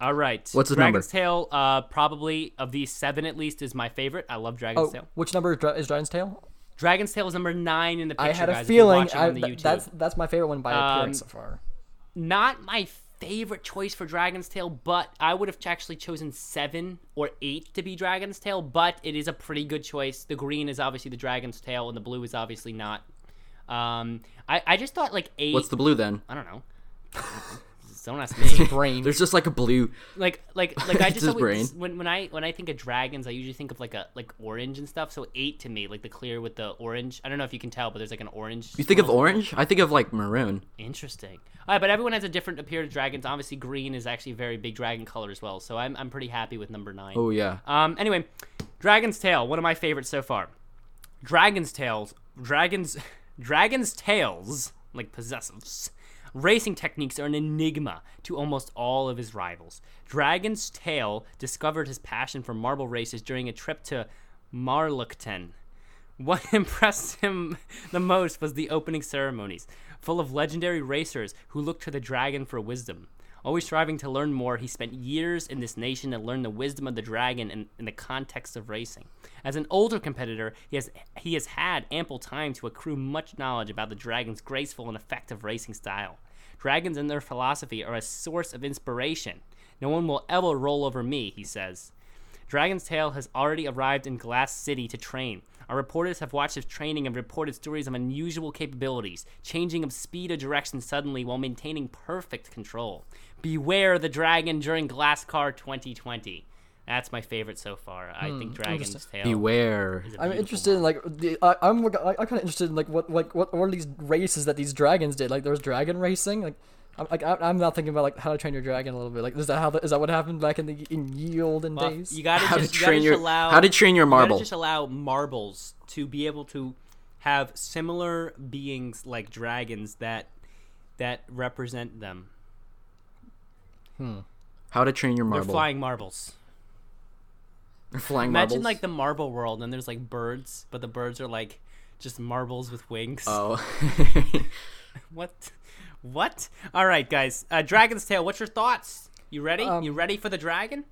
All right. What's the number? Dragon's Tail, uh, probably of these seven at least, is my favorite. I love Dragon's Oh, Tail. which number is, Dragon's Tail? Dragon's Tail is number nine in the picture. I had a guys, feeling I, on the th- YouTube. that's that's my favorite one by Um, appearance so far. not my favorite choice for Dragon's Tail, but I would have actually chosen seven or eight to be Dragon's Tail. But it is a pretty good choice. The green is obviously the Dragon's Tail, and the blue is obviously not. Um, I I just thought like eight. What's the blue then? I don't know. Don't ask me. Brain. There's just like a blue. like like like I just his always, brain. when when I when I think of dragons, I usually think of like a like orange and stuff. So eight to me, like the clear with the orange. I don't know if you can tell, but there's like an orange. You think of orange? I think of like maroon. Interesting. All right, but everyone has a different appearance. Of dragons, obviously, green is actually a very big dragon color as well. So I'm I'm pretty happy with number nine. Oh yeah. Um. Anyway, Dragon's Tail, one of my favorites so far. Dragon's Tails, dragons, dragons' tails, like possessives. Racing techniques are an enigma to almost all of his rivals. Dragon's Tail discovered his passion for marble races during a trip to Marlukten. What impressed him the most was the opening ceremonies, full of legendary racers who looked to the dragon for wisdom. Always striving to learn more, he spent years in this nation to learn the wisdom of the dragon in, in the context of racing. As an older competitor, he has he has had ample time to accrue much knowledge about the dragon's graceful and effective racing style. Dragons and their philosophy are a source of inspiration. No one will ever roll over me, he says. Dragon's Tail has already arrived in Glass City to train. Our reporters have watched his training and reported stories of unusual capabilities, changing of speed or direction suddenly while maintaining perfect control. Beware the dragon during Glasscar 2020. That's my favorite so far. I think Dragon's interesting. Tail. Beware. is a I'm beautiful interested in like the I, I'm I'm kind of interested in like what like what are these races that these dragons did? Like there was dragon racing. Like I'm like I- I'm not thinking about like how to train your dragon a little bit. Like is that how the, is that what happened back in the in ye olden Well, days? you gotta How to just, you gotta train just your- allow how to train your you marble. just allow marbles to be able to have similar beings like dragons that that represent them. Hmm. How to train your They're marble. flying marbles. Flying Imagine marbles. like the marble world, and there's like birds, but the birds are like just marbles with wings. Oh. What? What? All right, guys. Uh, Dragon's Tail. What's your thoughts? You ready? Um, you ready for the dragon?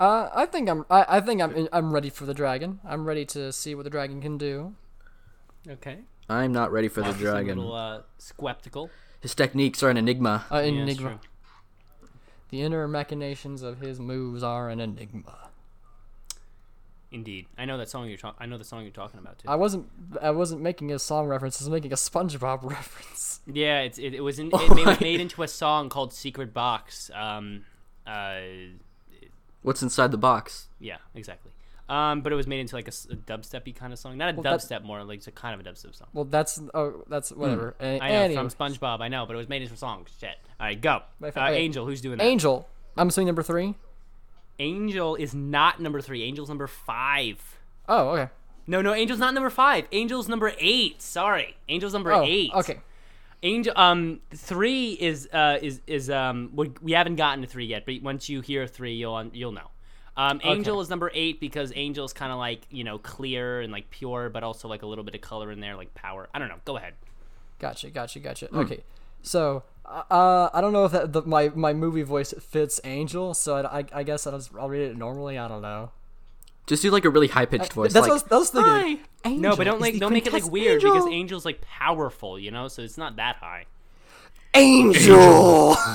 Uh, I think I'm I, I think I'm I'm ready for the dragon. I'm ready to see what the dragon can do. Okay. I'm not ready for the is a dragon. little uh, skeptical. His techniques are an enigma. Uh, enigma. true. The inner machinations of his moves are an enigma. Indeed. I know that song you're talking. I know the song you're talking about too. I wasn't I wasn't making a song reference. I was making a SpongeBob reference. Yeah, it's, it, it was in, it, made, was made into a song called "Secret Box." Um, uh, What's inside the box? Yeah, exactly. Um, but it was made into like a dubstepy kind of song, not a Well, that's- dubstep, more like it's a kind of a dubstep song. Well, that's oh, that's whatever. A- Hmm. I know anyway. from SpongeBob, I know, but it was made into a song. Shit. All right, go. Uh. Angel, who's doing that? Angel. I'm assuming number three. Angel is not number three. Angel's number five. Oh, okay. No, no, Angel's not number five. Angel's number eight. Sorry, Angel's number Oh, eight. okay. Angel, um, three is uh is is um we, we haven't gotten to three yet, but once you hear three, you'll you'll know. Um, Angel is number eight because Angel's kind of like you know clear and like pure, but also like a little bit of color in there, like power. I don't know. Go ahead. Gotcha, gotcha, gotcha. Hmm. Okay, so uh, I don't know if that, the, my my movie voice fits Angel, so I, I, I guess I'll, just, I'll read it normally. I don't know. Just do like a really high pitched voice. That's like, what I was, that was thinking. no, Angel but don't like don't make it like quintess- weird because Angel's like powerful, you know, so it's not that high. Angel.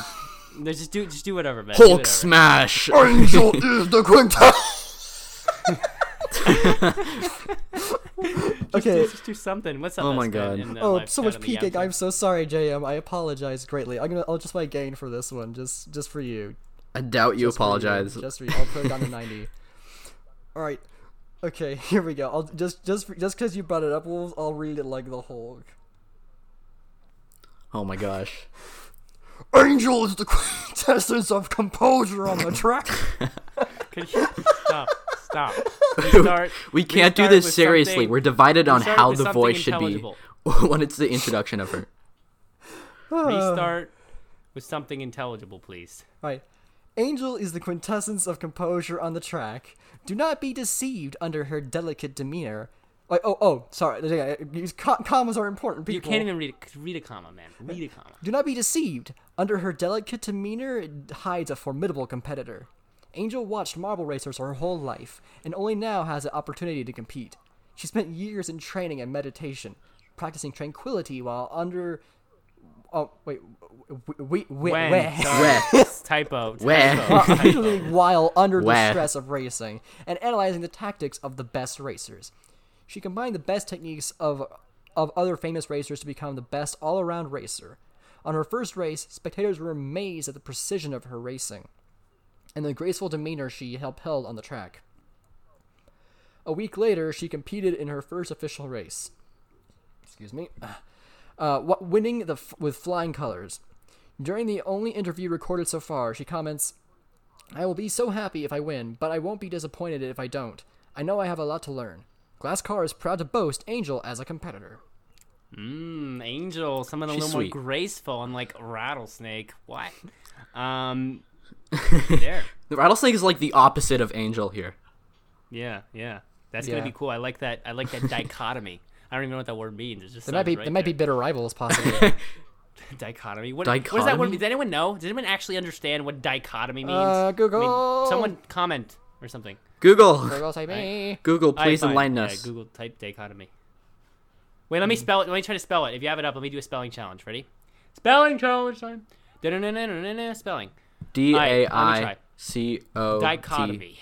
No, just do just do whatever, man. Hulk whatever. smash. Angel is the quintess. okay. Just do something. What's up? Oh my God. in the Oh, so much peeking. I'm so sorry, JM. I apologize greatly. I'm gonna I'll just my gain for this one, just just for you. I doubt you Just for you, apologize. Just for you. I'll put it down to 90. All right. Okay, here we go. I'll just just just because you brought it up, we'll, I'll read it like the Hulk. Oh my gosh. Angel is the quintessence of composure on the track. Could you stop? Stop. Restart. We can't do this seriously. We're divided on how the voice should be when it's the introduction of her. Restart with something intelligible, please. Right. Angel is the quintessence of composure on the track. Do not be deceived under her delicate demeanor. Like, oh, oh, sorry. yeah, These commas are important. People. You can't even read a, read a comma, man. Read a comma. Do not be deceived. Under her delicate demeanor it hides a formidable competitor. Angel watched marble racers her whole life, and only now has the opportunity to compete. She spent years in training and meditation, practicing tranquility while under. Oh wait, we, we, When? where? Where? Typo. Where? typo, usually while under the stress of racing and analyzing the tactics of the best racers. She combined the best techniques of of other famous racers to become the best all-around racer. On her first race, spectators were amazed at the precision of her racing and the graceful demeanor she upheld on the track. A week later, she competed in her first official race. Excuse me. Uh, winning the f- with flying colors. During the only interview recorded so far, she comments, I will be so happy if I win, but I won't be disappointed if I don't. I know I have a lot to learn. Glass Car is proud to boast Angel as a competitor. Mmm, Angel, someone a She's little sweet. more graceful, and like Rattlesnake. What? Um, there. The rattlesnake is like the opposite of angel here. Yeah, yeah. That's Yeah. gonna be cool. I like that. I like that dichotomy. I don't even know what that word means. It just They might be right they might be bitter rivals, possibly. dichotomy. What, what does that word mean? Does anyone know? Does anyone actually understand what dichotomy means? Uh, I Google. mean, someone comment or something. Google, Google say me. Google, please fine. enlighten Yeah, us. Google type dichotomy. Wait, let me spell it. Let me try to spell it. If you have it up, let me do a spelling challenge. Ready? Spelling challenge time. Spelling. D A Alright, let me I. C O Dichotomy.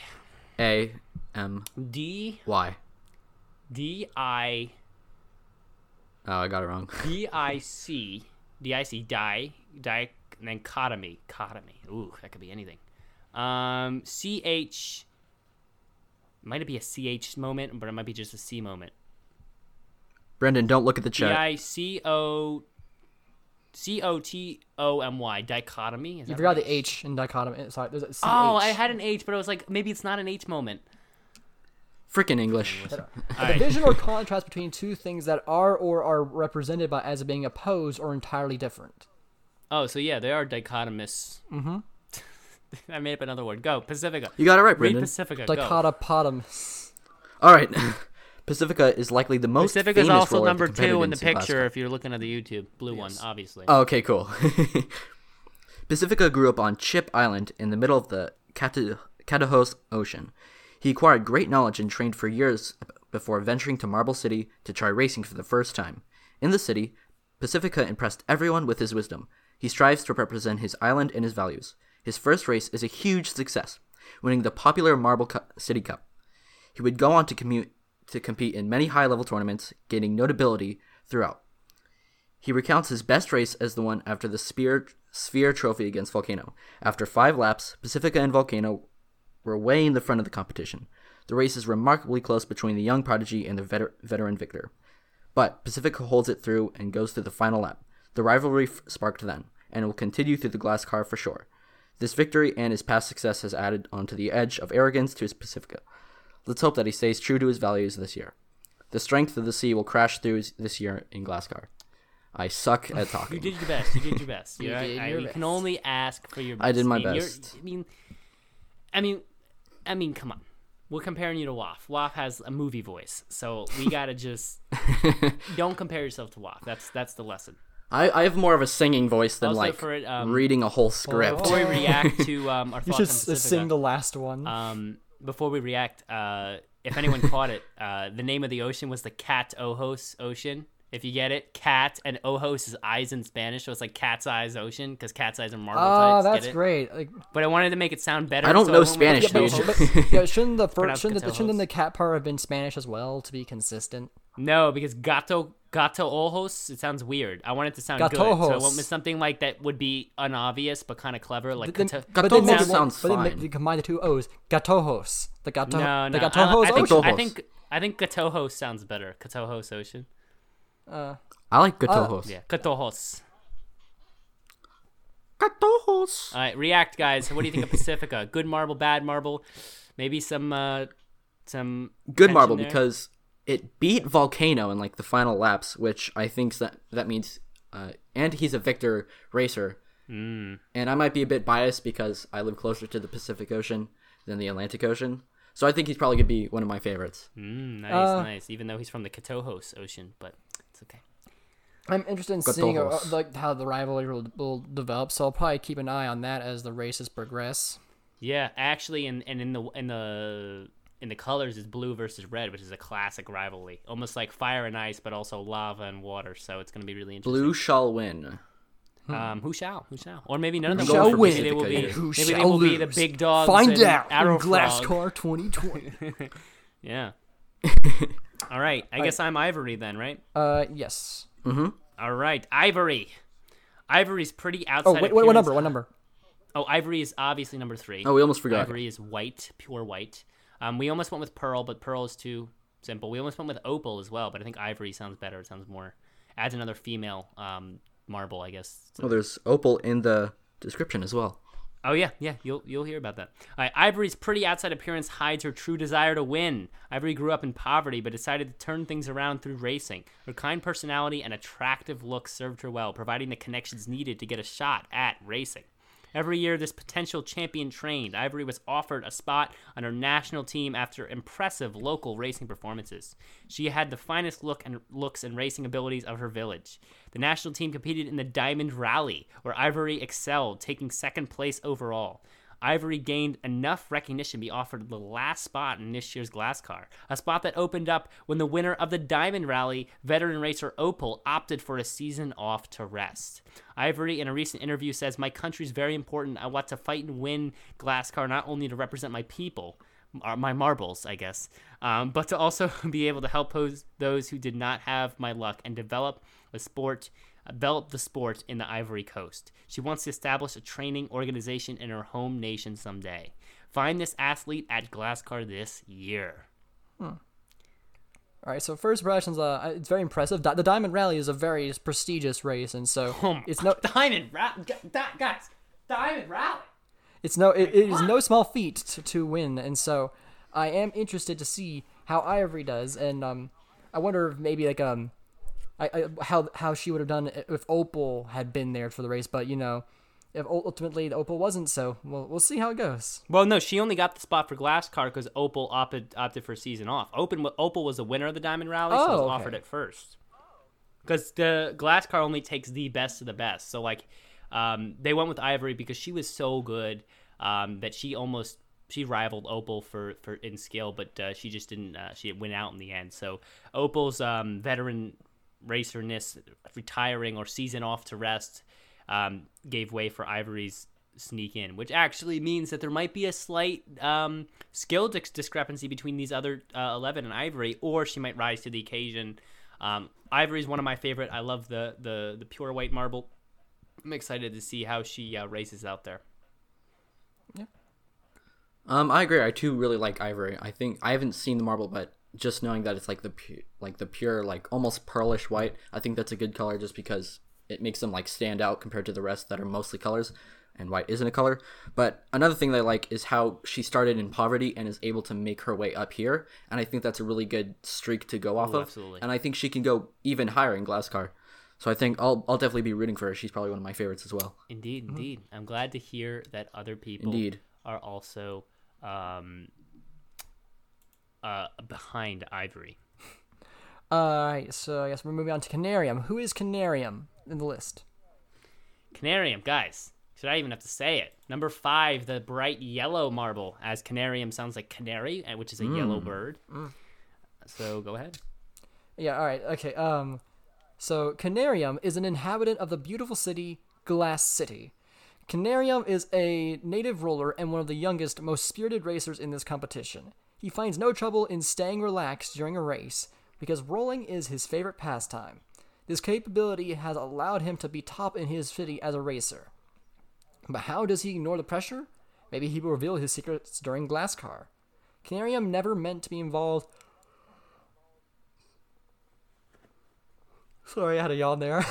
A M D Y. D I Oh, I got it wrong. D I C D I C di di and then cotomy cotomy. Ooh, that could be anything. Um, C H. Might it be a C H moment, but it might be just a C moment. Brendan, don't look at the D chat. I C O C O T O M Y dichotomy. Is You forgot right? the H in dichotomy. Sorry, there's a C Oh, I had an H, but I was like, maybe it's not an H moment. Freaking English. A division or contrast between two things that are or are represented by as being opposed or entirely different. Oh, so yeah, they are dichotomous. Mm-hmm. I made up another word. Go Pacifica. You got it right, Read Brendan. Pacifica. Go. Dichotopotamus. All right. Pacifica is likely the most Pacifica is also roller number two in the picture cup. if you're looking at the YouTube blue one, obviously. Oh, okay, cool. Pacifica grew up on Chip Island in the middle of the Cata- Catojos Ocean. He acquired great knowledge and trained for years before venturing to Marble City to try racing for the first time. In the city, Pacifica impressed everyone with his wisdom. He strives to represent his island and his values. His first race is a huge success, winning the popular Marble Cu- City Cup. He would go on to commute to compete in many high-level tournaments, gaining notability throughout. He recounts his best race as the one after the Spear Sphere Trophy against Volcano. After five laps, Pacifica and Volcano were way in the front of the competition. The race is remarkably close between the young prodigy and the veter- veteran victor. But Pacifica holds it through and goes through the final lap. The rivalry f- sparked then, and will continue through the glass car for sure. This victory and his past success has added onto the edge of arrogance to his Pacifica. Let's hope that he stays true to his values this year. The strength of the sea will crash through this year in Glasscar. I suck at talking. You did your best. You did your best. You You, know, did I, your you can only ask for your best. I did my mean, you're- best. I mean, I mean, I mean, come on. We're comparing you to Waff. Waff has a movie voice, so we gotta just don't compare yourself to Waff. That's that's the lesson. I, I have more of a singing voice than Also like for it, um, reading a whole script. Before we react to um, our You thoughts should on Pacifica, sing the last one. um, before we react, uh, if anyone caught it, uh, the name of the ocean was the Cat Ojos Ocean. If you get it, cat and ojos is eyes in Spanish, so it's like cat's eyes ocean because cat's eyes are marble Oh, types. get that's it? great. Like, But I wanted to make it sound better. I don't so know went with Spanish, the yeah, but, yeah, shouldn't the first shouldn't the, shouldn't the cat part have been Spanish as well to be consistent? No, because gato gato ojos it sounds weird. I want it to sound good, so I Gatojos. went with something like that would be unobvious but kind of clever, like Then- gato- but then Gatojos maybe one- sounds but then fine. you combine the two O's. Gatojos. The gato. no, no. The I- gatojos I, think, ocean. I Gatojos. think I think gatojos sounds better. Gatojos ocean. Uh, I like Gatojos. Yeah, gatojos. Gatojos. All right, react, guys. What do you think of Pacifica? Good marble, bad marble? Maybe some uh some Good marble there? because it beat Volcano in like the final laps, which I think that that means, uh, and he's a victor racer. Mm. And I might be a bit biased because I live closer to the Pacific Ocean than the Atlantic Ocean, so I think he's probably gonna be one of my favorites. Mm, nice, Uh, nice. Even though he's from the Catojos Ocean, but it's okay. I'm interested in seeing uh, like how the rivalry will, will develop, so I'll probably keep an eye on that as the races progress. Yeah, actually, and and in the in the in the colors is blue versus red, which is a classic rivalry, almost like fire and ice, but also lava and water. So it's going to be really interesting. Blue shall win. Um, who shall? Who shall? Or maybe none of them. Who will. shall Maybe win? They will be. Who maybe they will be the big dogs. Find and out Arrow in Glass Frog. Car 2020. Yeah. All right. I guess I'm Ivory then, right? uh, yes. All right, Ivory. Ivory's pretty outside. Oh, wait, wait, what number? What number? Oh, Ivory is obviously number three. Oh, we almost forgot. Ivory is white, pure white. Um, we almost went with Pearl, but Pearl is too simple. We almost went with Opal as well, but I think Ivory sounds better. It sounds more adds another female um, marble, I guess. Oh, there's opal in the description as well. Oh yeah, yeah, you'll you'll hear about that. All right, Ivory's pretty outside appearance hides her true desire to win. Ivory grew up in poverty, but decided to turn things around through racing. Her kind personality and attractive look served her well, providing the connections needed to get a shot at racing. Every year, this potential champion trained. Ivory was offered a spot on her national team after impressive local racing performances. She had the finest look and looks and racing abilities of her village. The national team competed in the Diamond Rally, where Ivory excelled, taking second place overall. Ivory gained enough recognition to be offered the last spot in this year's Glass Car, a spot that opened up when the winner of the Diamond Rally, veteran racer Opal, opted for a season off to rest. Ivory, in a recent interview, says, My country's very important. I want to fight and win Glass Car not only to represent my people, my marbles, I guess, um, but to also be able to help those who did not have my luck and develop a sport, develop the sport in the Ivory Coast. She wants to establish a training organization in her home nation someday. Find this athlete at Glasscar this year. All right, so first impressions, uh, it's very impressive. Di- The Diamond Rally is a very prestigious race, and so Oh it's no, Diamond Rally, guys, Diamond Rally. it's no, it, it is no small feat to, to win, and so I am interested to see how Ivory does, and um, I wonder if maybe like um, I, I how how she would have done if Opal had been there for the race, but you know, if ultimately the Opal wasn't, so we'll we'll see how it goes. Well, no, she only got the spot for Glasscar because Opal opted opted for season off. Open Opal was the winner of the Diamond Rally, so Oh, was okay. offered at first. Because the Glasscar only takes the best of the best. So like, um, they went with Ivory because she was so good um, that she almost she rivaled Opal for, for in skill, but uh, she just didn't. Uh, she went out in the end. So Opal's um, veteran racerness, retiring or season off to rest, um, gave way for Ivory's sneak in, which actually means that there might be a slight um, skill dis- discrepancy between these other uh, 11 and Ivory, or she might rise to the occasion. Um, Ivory is one of my favorite. I love the, the, the pure white marble. I'm excited to see how she uh, races out there. Yeah. Um, I agree. I too really like ivory. I think I haven't seen the marble, but just knowing that it's like the pu- like the pure like almost pearlish white, I think that's a good color just because it makes them like stand out compared to the rest that are mostly colors, and white isn't a color. But another thing that I like is how she started in poverty and is able to make her way up here, and I think that's a really good streak to go off Ooh, of. absolutely. And I think she can go even higher in Glasscar. So I think I'll I'll definitely be rooting for her. She's probably one of my favorites as well. Indeed, indeed. I'm glad to hear that other people Indeed. are also um, uh, behind Ivory. Alright, so I guess we're moving on to Canarium. Who is Canarium in the list? Canarium, guys. Should I even have to say it? Number five, the bright yellow marble, as Canarium sounds like canary, uh, which is a yellow bird. So go ahead. Yeah, alright, okay. Um so Canarium is an inhabitant of the beautiful city Glass City. Canarium is a native roller and one of the youngest, most spirited racers in this competition. He finds no trouble in staying relaxed during a race because rolling is his favorite pastime. This capability has allowed him to be top in his city as a racer. But how does he ignore the pressure? Maybe he will reveal his secrets during Glasscar. Canarium never meant to be involved. Sorry, I had a yawn there.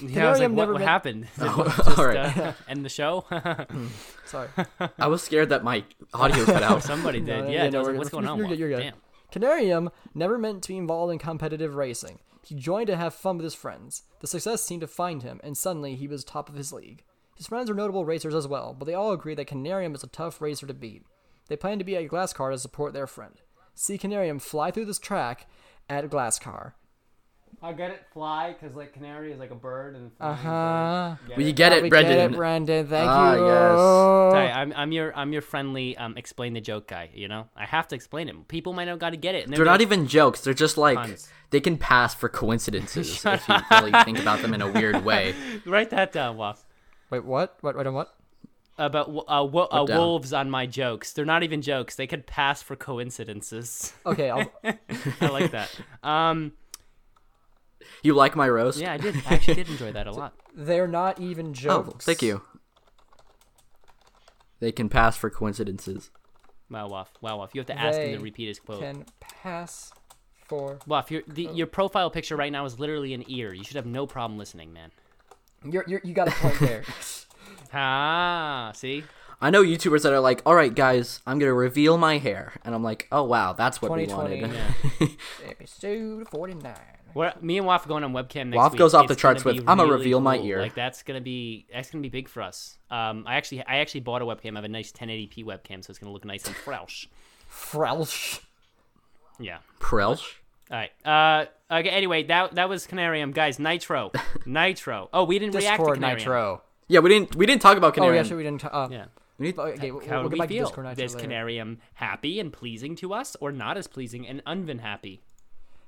Yeah, I was like, Canarium what, never what meant- happened? Did Oh, just all right. uh, end the show? Sorry. I was scared that my audio cut out. Somebody did. No, yeah, yeah, no, like, we're- what's going on? you're good, you're good. Damn. Canarium never meant to be involved in competitive racing. He joined to have fun with his friends. The success seemed to find him, and suddenly he was top of his league. His friends are notable racers as well, but they all agree that Canarium is a tough racer to beat. They plan to be at Glasscar to support their friend. See Canarium fly through this track at Glasscar. I get it. Fly, because like canary is like a bird and. Uh huh. Well, you get we it, Brendan. Get it, Brendan. Thank Ah, you. yes. Sorry, I'm, I'm your I'm your friendly um explain the joke guy. You know, I have to explain it. People might not got to get it. And They're not gonna- even jokes. They're just like Puns. they can pass for coincidences if you really think about them in a weird way. Write that down, Woff. Wait, what? What? What? What? About uh, wo- uh, wolves on my jokes. They're not even jokes. They could pass for coincidences. Okay, I'll, I like that. Um, You like my roast? yeah, I did. I actually did enjoy that a lot. they're not even jokes. Oh, jokes. thank you. They can pass for coincidences. Wow, Woff. Wow, Woff. You have to ask him to repeat his quote. Can pass for. Woff, your the, your profile picture right now is literally an ear. You should have no problem listening, man. You're, you're, you got a point there. Ah, see. I know YouTubers that are like, "All right, guys, I'm gonna reveal my hair," and I'm like, "Oh wow, that's what we 2020. wanted." Episode 49. We're, me and Waff are going on webcam next Waff week. goes off the It's gonna charts with, be "I'ma really reveal my ear. Like that's gonna be that's gonna be big for us. Um, I actually I actually bought a webcam. I have a nice 1080p webcam, so it's gonna look nice and fresh. Frelsh. Yeah. Prelsh. All right. Uh. Okay. Anyway, that that was Canarium, guys. Nitro. Nitro. Oh, we didn't react to Canarium. Nitro. Yeah, we didn't we didn't talk about Oh, yeah, sure, we didn't. T- uh, Yeah. We need- Okay, we'll, How we'll do get we back to feel? Discord Nitro Is later. Canarium happy and pleasing to us, or not as pleasing and unven happy?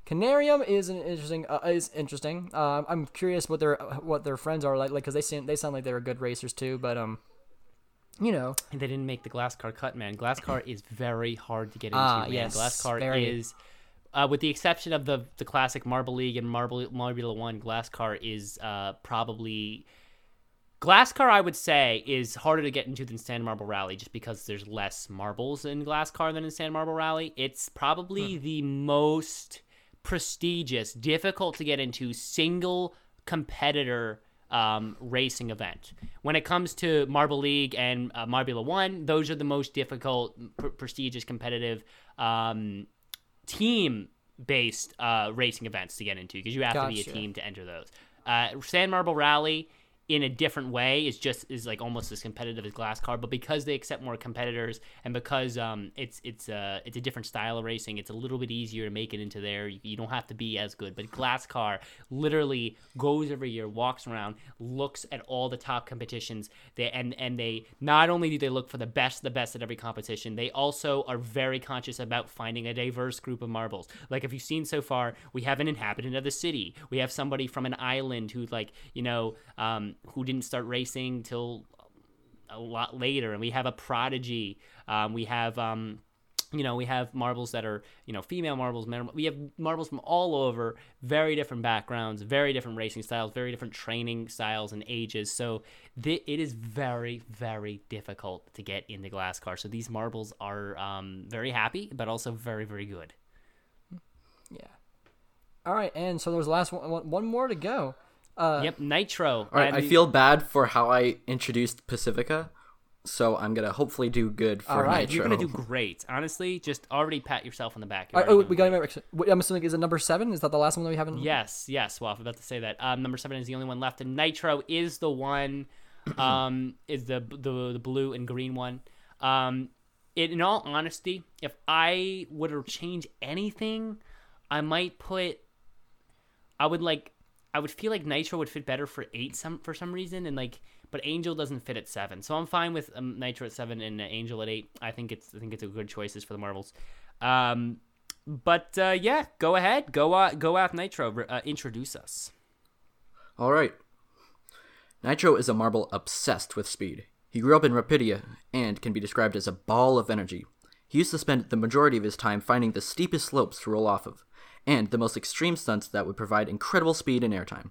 Canarium is an interesting. Uh, is interesting. Uh, I'm curious what their what their friends are like, like because they seem they sound like they're good racers too. But um, you know, And they didn't make the glass car cut, man. Glass car is very hard to get into, Ah, man. yes, glass car very. is, uh, with the exception of the the classic Marble League and Marble Marbula One, glass car is uh, probably. Glass car, I would say, is harder to get into than Sand Marble Rally, just because there's less marbles in Glass car than in Sand Marble Rally. It's probably Hmm. the most prestigious, difficult to get into single competitor um, racing event. When it comes to Marble League and uh, Marbula One, those are the most difficult, pr- prestigious, competitive um, team-based uh, racing events to get into because you have to be a team to enter those. Uh, Sand Marble Rally in a different way is just is like almost as competitive as glass car but because they accept more competitors and because um it's it's uh it's a different style of racing it's a little bit easier to make it into there. You, you don't have to be as good. But glass car literally goes every year walks around looks at all the top competitions. They and and they not only do they look for the best the best at every competition they also are very conscious about finding a diverse group of marbles. Like if you've seen so far we have an inhabitant of the city. We have somebody from an island who like you know um, who didn't start racing till a lot later and we have a prodigy um, we have um, you know, we have marbles that are, you know, female marbles, we have marbles from all over, very different backgrounds, very different racing styles, very different training styles and ages. So th- it is very, very difficult to get into glass car. So these marbles are um, very happy, but also very, very good. Yeah. All right, and so there's the last one- one more to go. Uh, yep, Nitro. All right, I feel bad for how I introduced Pacifica, so I'm gonna hopefully do good for All right, Nitro. You're gonna do great. Honestly, just already pat yourself on the back. All right, oh, we doing got great. to. I'm assuming is it number seven? Is that the last one that we haven't? Yes, yes. Well, I was about to say that. Um, number seven is the only one left, and Nitro is the one. Um, is the the the blue and green one. Um, it, in all honesty, if I were to change anything, I might put. I would like. I would feel like Nitro would fit better for eight some for some reason, and like, but Angel doesn't fit at seven. So I'm fine with um, Nitro at seven and uh, Angel at eight. I think it's I think it's a good choices for the Marvels. Um, but uh, yeah, go ahead, go uh, go out Nitro. Uh, introduce us. All right. Nitro is a marble obsessed with speed. He grew up in Rapidia and can be described as a ball of energy. He used to spend the majority of his time finding the steepest slopes to roll off of, and the most extreme stunts that would provide incredible speed and airtime.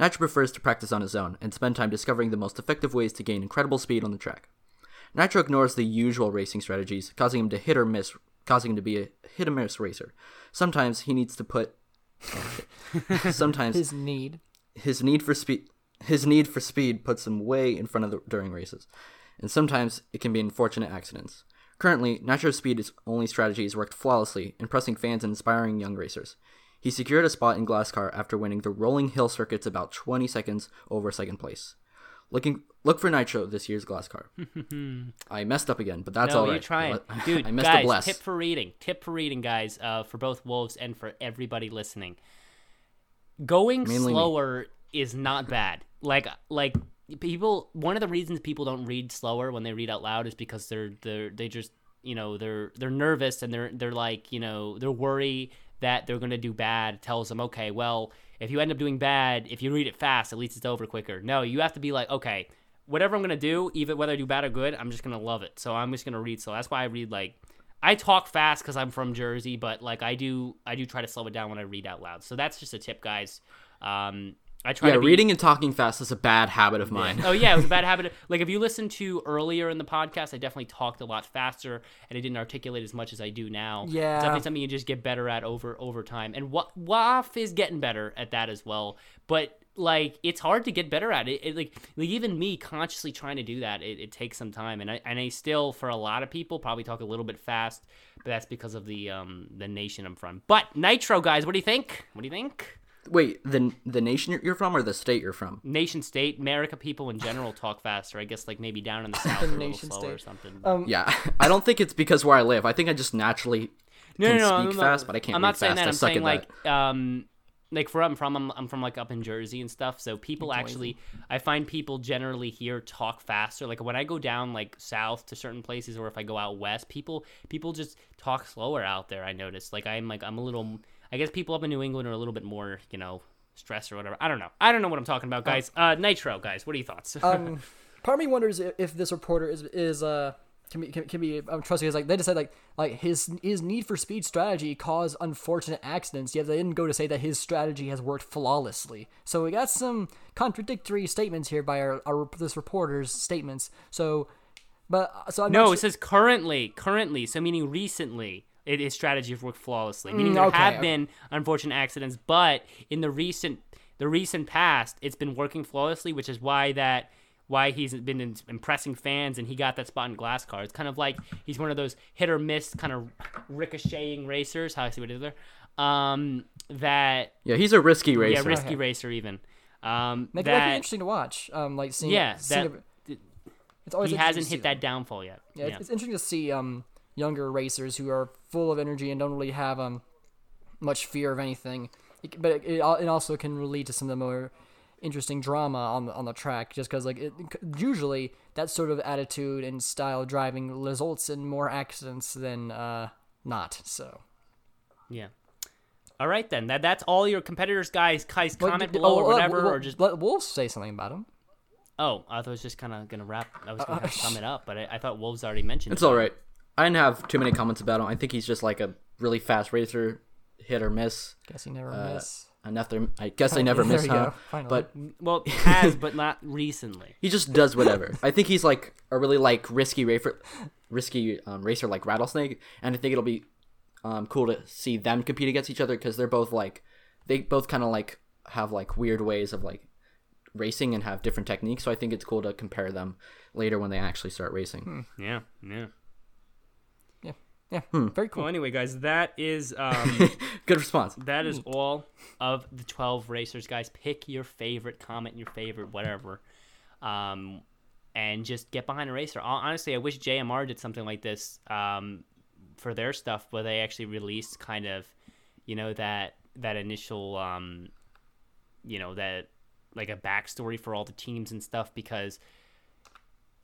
Nitro prefers to practice on his own and spend time discovering the most effective ways to gain incredible speed on the track. Nitro ignores the usual racing strategies, causing him to hit or miss, causing him to be a hit or miss racer. Sometimes he needs to put. oh. Sometimes His need. his need for speed his need for speed puts him way in front of the during races, and sometimes it can be unfortunate accidents. Currently, Nitro's speed only strategy has worked flawlessly, impressing fans and inspiring young racers. He secured a spot in Glasscar after winning the Rolling Hill Circuits about 20 seconds over second place. Looking look for Nitro this year's Glasscar. I messed up again, but that's no, all right. you're trying, dude. I messed guys, up less. tip for reading. Tip for reading, guys. Uh, for both wolves and for everybody listening. Going Mainly me. slower is not bad. Like like people. One of the reasons people don't read slower when they read out loud is because they're they're they just you know they're they're nervous and they're they're like you know they're worried that they're gonna do bad. Tells them okay, well if you end up doing bad, if you read it fast, at least it's over quicker. No, you have to be like okay whatever I'm gonna do, even whether I do bad or good, I'm just gonna love it. So I'm just gonna read slow. That's why I read like I talk fast because I'm from Jersey, but like I do, I do try to slow it down when I read out loud. So that's just a tip, guys. Um, I try yeah, to be, reading and talking fast is a bad habit of mine. Oh yeah, it was a bad habit. Like if you listen to earlier in the podcast, I definitely talked a lot faster and I didn't articulate as much as I do now. It's Yeah. definitely something you just get better at over over time. And Wa- Waf is getting better at that as well. But like it's hard to get better at it. it like, like even me consciously trying to do that, it, it takes some time. And I and I still for a lot of people probably talk a little bit fast, but that's because of the um the nation I'm from. But Nitro guys, what do you think? What do you think? Wait, the the nation you're- you're from or the state you're from? nation state. America people in general talk faster i guess like maybe down in the south a little nation slower or something Um, Yeah, I don't think it's because where I live. I think I just naturally no, can no, no, speak I'm not- fast, but I can't i'm not saying fast. that. I i'm saying at like um like where i'm from I'm, I'm from like up in jersey and stuff so people actually i find people generally here talk faster. Like when i go down like south to certain places or if i go out west people people just talk slower out there i notice. Like i'm like i'm a little i guess people up in new england are a little bit more you know stressed or whatever. I don't know. I don't know what i'm talking about guys. Uh nitro guys what are your thoughts? Um, part of me wonders if, this reporter is is uh can be can, can be um, because like they just said like like his his need for speed strategy caused unfortunate accidents yet they didn't go to say that his strategy has worked flawlessly. So we got some contradictory statements here by our, our this reporter's statements. So but uh, so I'm No, not it says currently, currently, so meaning recently. It is strategy has worked flawlessly, meaning Mm, there okay, have okay. been unfortunate accidents, but in the recent the recent past, it's been working flawlessly, which is why that why he's been in- impressing fans and he got that spot in glass car. It's kind of like he's one of those hit or miss kind of ricocheting racers. How I see what it is there. Um, that yeah, he's a risky racer. yeah, racer. risky Okay. racer even. Um, make it might be that interesting to watch um like seeing yeah, seeing that it- it's always he hasn't hit them. that downfall yet. Yeah, It's, it's interesting to see um younger racers who are full of energy and don't really have um much fear of anything. It, but it, it, also can lead to some of the more interesting drama on the on the track, just because like it, usually that sort of attitude and style of driving results in more accidents than uh not. So Yeah. All right then. That that's all your competitors, guys. Guys, But- comment d- below oh, or let- whatever, let- or just let Wolves say something about him. oh, I thought I was just kind of gonna wrap. I was gonna Uh, sum it up, but I, I thought Wolves already mentioned. It's it. all right. I didn't have too many comments about him. I think he's just like a really fast racer, hit or miss. Guess you never Uh, miss. Enough there. I guess I never miss, we huh? go. But Well, has but not recently. he just does whatever. I think he's like a really like risky racer, risky um, racer like Rattlesnake, and I think it'll be um, cool to see them compete against each other because they're both like they both kind of like have like weird ways of like racing and have different techniques. So I think it's cool to compare them later when they actually start racing. Yeah, yeah. Yeah, yeah, Hmm. very cool. Well, anyway, guys, that is um, Good response. that is all of the twelve racers, guys. Pick your favorite, comment your favorite, whatever, um, and just get behind a racer. Honestly, I wish JMR did something like this um, for their stuff, where they actually released kind of, you know, that that initial, um, you know, that like a backstory for all the teams and stuff because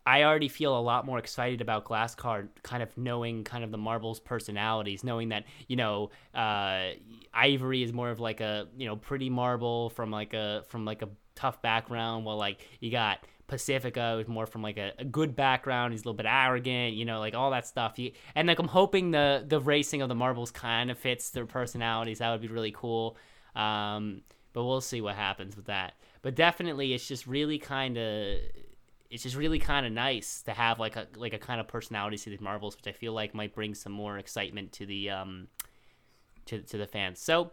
I already feel a lot more excited about Glasscar, kind of knowing kind of the Marbles personalities, knowing that you know uh, Ivory is more of like a you know pretty marble from like a from like a tough background, while like you got Pacifica who's more from like a, a good background. He's a little bit arrogant, you know, like all that stuff. You, and like I'm hoping the the racing of the Marbles kind of fits their personalities. That would be really cool. Um, but we'll see what happens with that. But definitely, it's just really kind of it's just really kind of nice to have like a like a kind of personality to these marvels, which I feel like might bring some more excitement to the um to to the fans. So,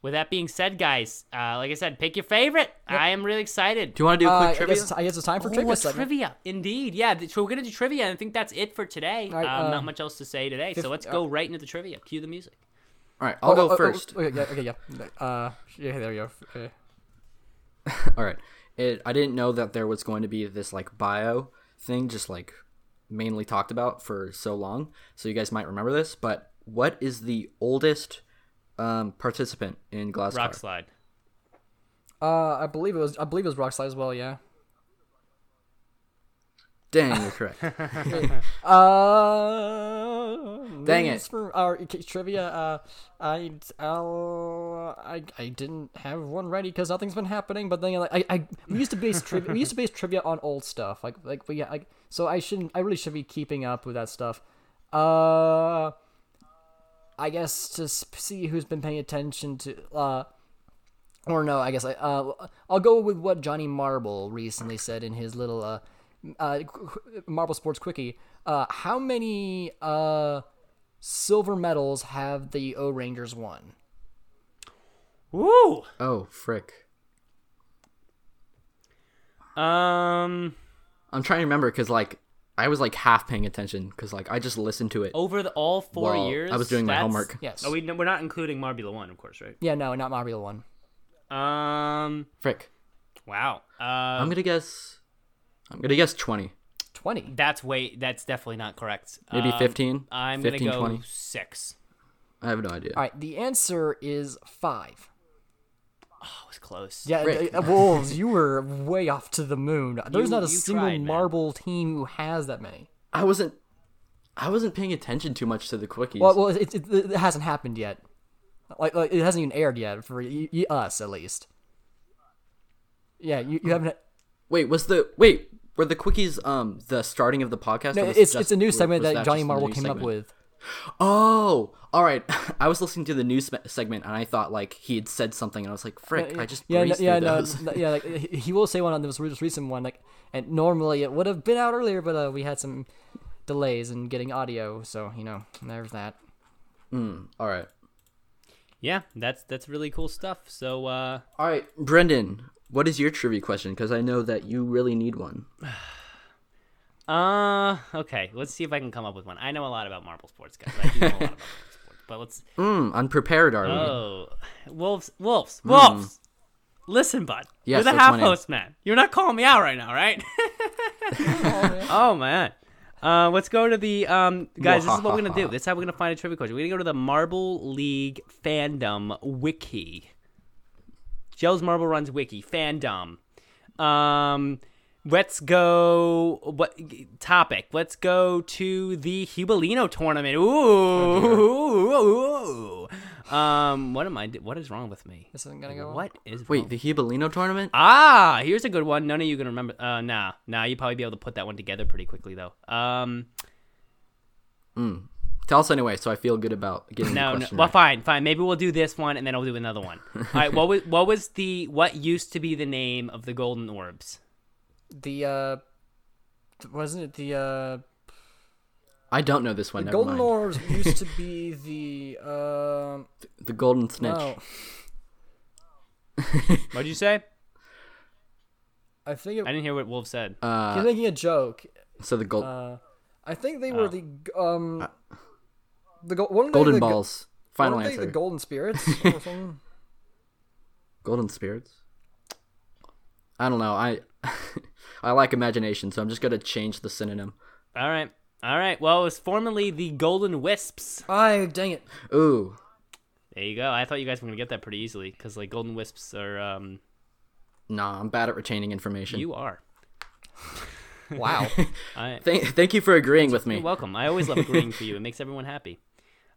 with that being said, guys, uh, like I said, pick your favorite. I am really excited. Do you want to do a Uh, quick I trivia? guess, it's, I guess it's time for Oh, trivia trivia, indeed. Yeah, so we're gonna do trivia, and I think that's it for today. All right, um, uh, not much else to say today, so let's uh, go right into the trivia. Cue the music. All right, I'll Oh, go oh, oh, first. okay, yeah, okay, yeah. Uh, yeah, there you go. Okay. All right. It, I didn't know that there was going to be this like bio thing, just like mainly talked about for so long. So you guys might remember this. But what is the oldest um, participant in Glass Rock slide. Uh, I believe it was. I believe it was Rockslide as well. Yeah. Dang, you're correct. Uh, Dang it. For our trivia, uh, I, I'll, I, I didn't have one ready because nothing's been happening. But then, like, I, I we used to base trivia. we used to base trivia on old stuff. Like, like we, like, so I shouldn't. I really should be keeping up with that stuff. Uh, I guess to see who's been paying attention to. Uh, or no, I guess I uh I'll go with what Johnny Marble recently said in his little uh uh qu- qu- Marble Sports Quickie. Uh, how many uh silver medals have the O'rangers won? Woo. oh, frick. Um, I'm trying to remember because like I was like half paying attention because like I just listened to it. over the all four years. I was doing my that's- homework. Yes. Oh, we we're not including Marbula one, of course, right? Yeah, no, not Marbula One. Um. Frick. Wow. Uh, I'm gonna guess. I'm gonna guess 20, Twenty. that's way. That's definitely not correct. maybe Um, 15. I'm 15, gonna go 20. six. I have no idea. All right, the answer is five. Oh, it was close. Yeah, Rick. uh, Wolves, you were way off to the moon. There's You- not a single tried, man. Marble team who has that many. I wasn't. I wasn't paying attention too much to the quickies. Well, well, it, it, it hasn't happened yet. Like, like it hasn't even aired yet for y- y- us at least. Yeah, you, you haven't. Wait, was the wait were the quickies um the starting of the podcast? No, it's just- it's a new segment that, just Johnny the Marble news came up with. Oh, all right. I was listening to the news segment and I thought like he had said something and I was like, "Frick!" I just yeah, no, yeah, no, no, yeah. Like he he will say one on this most recent one, like, and normally it would have been out earlier, but uh, we had some delays in getting audio, so you know, there's that. Mm, all right, Yeah, that's that's really cool stuff. So, uh, all right, Brendan. What is your trivia question? Because I know that you really need one. uh, okay. Let's see if I can come up with one. I know a lot about marble sports, guys. I do know a lot about marble sports, but let's. Mm, unprepared are we? Oh, wolves, wolves, wolves. Listen, bud. Yes, You're the half host, man. You're not calling me out right now, right? oh man. Uh, let's go to the um, guys. This is what we're gonna do. This is how we're gonna find a trivia question. We're gonna go to the Marble League fandom wiki. Jelle's Marble Runs wiki fandom. Um, let's go. What topic? Let's go to the Hubelino tournament. Ooh, ooh, ooh, ooh. Um, what am I? What is wrong with me? This isn't gonna go. What is Wait, wrong? the Hubelino tournament? Ah, here's a good one. None of you can remember. Uh, nah, nah. You probably be able to put that one together pretty quickly though. Um, Tell us anyway, so I feel good about getting No, the no. question Well, right. fine, fine. Maybe we'll do this one and then I'll do another one. All right. What was what was the what used to be the name of the golden orbs? The uh, wasn't it the uh, I don't know this one. Never golden mind. orbs used to be the um, The golden snitch. no, What'd you say? I think I didn't hear what Wolf said. Uh, you're making a joke. so the gold, Uh, I think they were Oh. the g- um, the go- weren't they golden the go- balls. Final answer. They the golden spirits or something. golden spirits. I don't know. I I like imagination, so I'm just gonna change the synonym. All right. All right. Well, it was formerly the golden wisps. I dang it. Ooh, There you go. I thought you guys were gonna get that pretty easily because like golden wisps are um nah, I'm bad at retaining information. you are. Wow. I, Thank, thank you for agreeing with me. You're welcome. I always love agreeing for you. It makes everyone happy.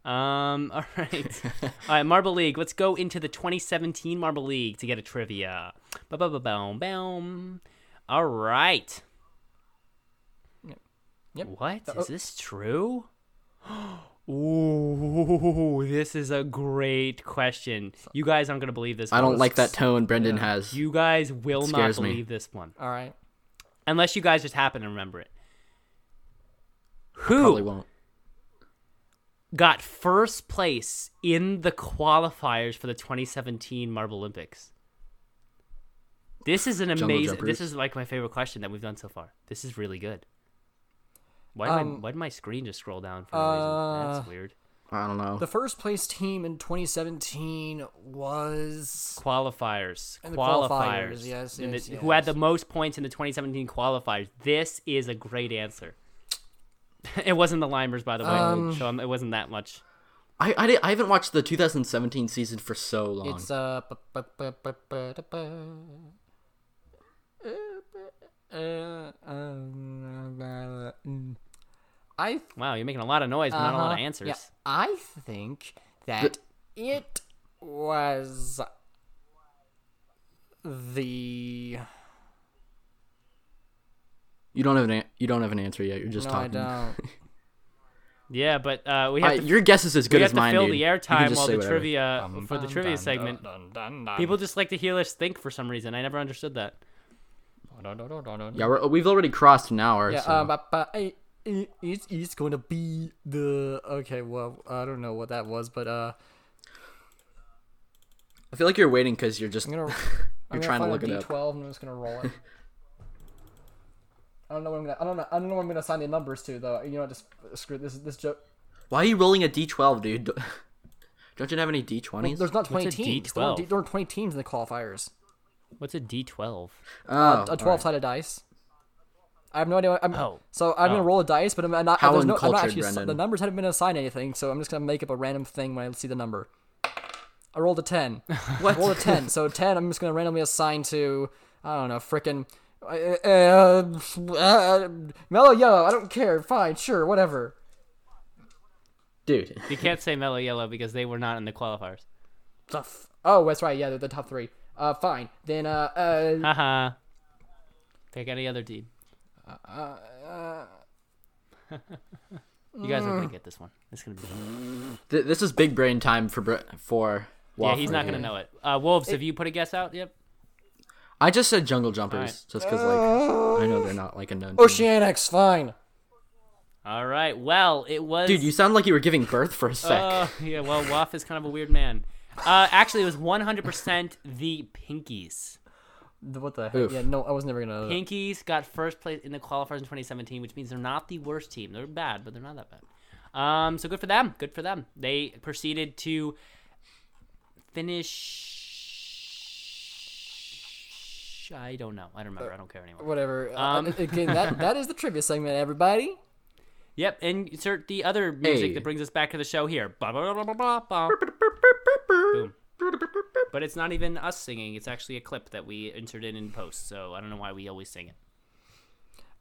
Um, all right. all right, Marble League. Let's go into the 2017 Marble League to get a trivia. Ba ba ba boom boom. All right. Yep. What? Uh, Is this true? Ooh, this is a great question. You guys aren't going to believe this I don't like that tone Brendan has. You guys will not scares me. believe this one. All right. Unless you guys just happen to remember it. Probably Who won't. Got first place in the qualifiers for the 2017 Marble Olympics? This is an amazing. This is like my favorite question that we've done so far. This is really good. Why did, my, Um, why did my screen just scroll down for no reason? That's uh, weird. I don't know. The first place team in 2017 was Qualifiers. And the qualifiers. qualifiers, yes, And the- yes, Who had the most points in the 2017 qualifiers? This is a great answer. it wasn't the Limers, by the way. Um, so um, it wasn't that much. I I, I haven't watched the 2017 season for so long. it's uh. bu- bu- bu- bu- bu- da- bu-. I Wow, you're making a lot of noise, but not a lot of Uh-huh. answers. Yeah, I think that it was the. You don't have an an- you don't have an answer yet. You're just no, talking. I don't. Yeah, but uh, we have I- to, your guess is as we good have as to mine, fill dude. the airtime just while the whatever. trivia for the trivia segment. People just like to hear us think for some reason. I never understood that. Yeah, we're, we've already crossed an hour. Yeah, so. um, but, but I, it, it's, it's going to be the okay. Well, I don't know what that was, but uh, I feel like you're waiting because you're just I'm gonna. I'm trying to gonna look find it a up. D12 and I'm just gonna roll it. I don't know what I'm gonna. I don't know. I don't know what I'm gonna assign the numbers to though. You know, just screw this. This joke. Why are you rolling a d12, dude? Don't you have any d20s? There's not 20 What's teams. There weren't, D12? there weren't 20 teams in the qualifiers. What's a D12? oh, uh, a 12 sided dice. I have no idea. I'm, Oh. So I'm gonna Oh. roll a dice, but I'm not. How there's no, I'm not actually. Brendan. The numbers haven't been assigned anything, so I'm just gonna make up a random thing when I see the number. I rolled a 10. what? rolled a 10. So 10, I'm just gonna randomly assign to I don't know, frickin' uh, uh, uh, mellow yellow. I don't care. Fine, sure, whatever. dude. You can't say Mellow Yellow because they were not in the qualifiers. The f- oh, that's right. Yeah, they're the top three. Uh, fine. Then uh, uh, Haha. Pick any other team. you guys are gonna get this one. It's gonna be. This is big brain time for Br- for. Yeah, he's Wofford not gonna know it. Uh, Wolves, have you put a guess out? Yep. I just said jungle jumpers Alright. just because like I know they're not like a known. team. Oceanics. Fine. All right. Well, it was. Dude, you sound like you were giving birth for a sec. Uh, yeah. Well, Waff is kind of a weird man. Uh, actually, it was 100% the Pinkies. What the heck? Oof. Yeah, no, I was never gonna. Pinkies got first place in the qualifiers in 2017, which means they're not the worst team. They're bad, but they're not that bad. Um, so good for them. Good for them. They proceeded to finish. I don't know. I don't remember. I don't care anymore. Whatever. Um. Uh, again, that that is the trivia segment, everybody. Yep, and insert the other music Hey. that brings us back to the show here. Ba- ba- ba- ba- ba- ba. Boom. But it's not even us singing. It's actually a clip that we inserted in post. So I don't know why we always sing it.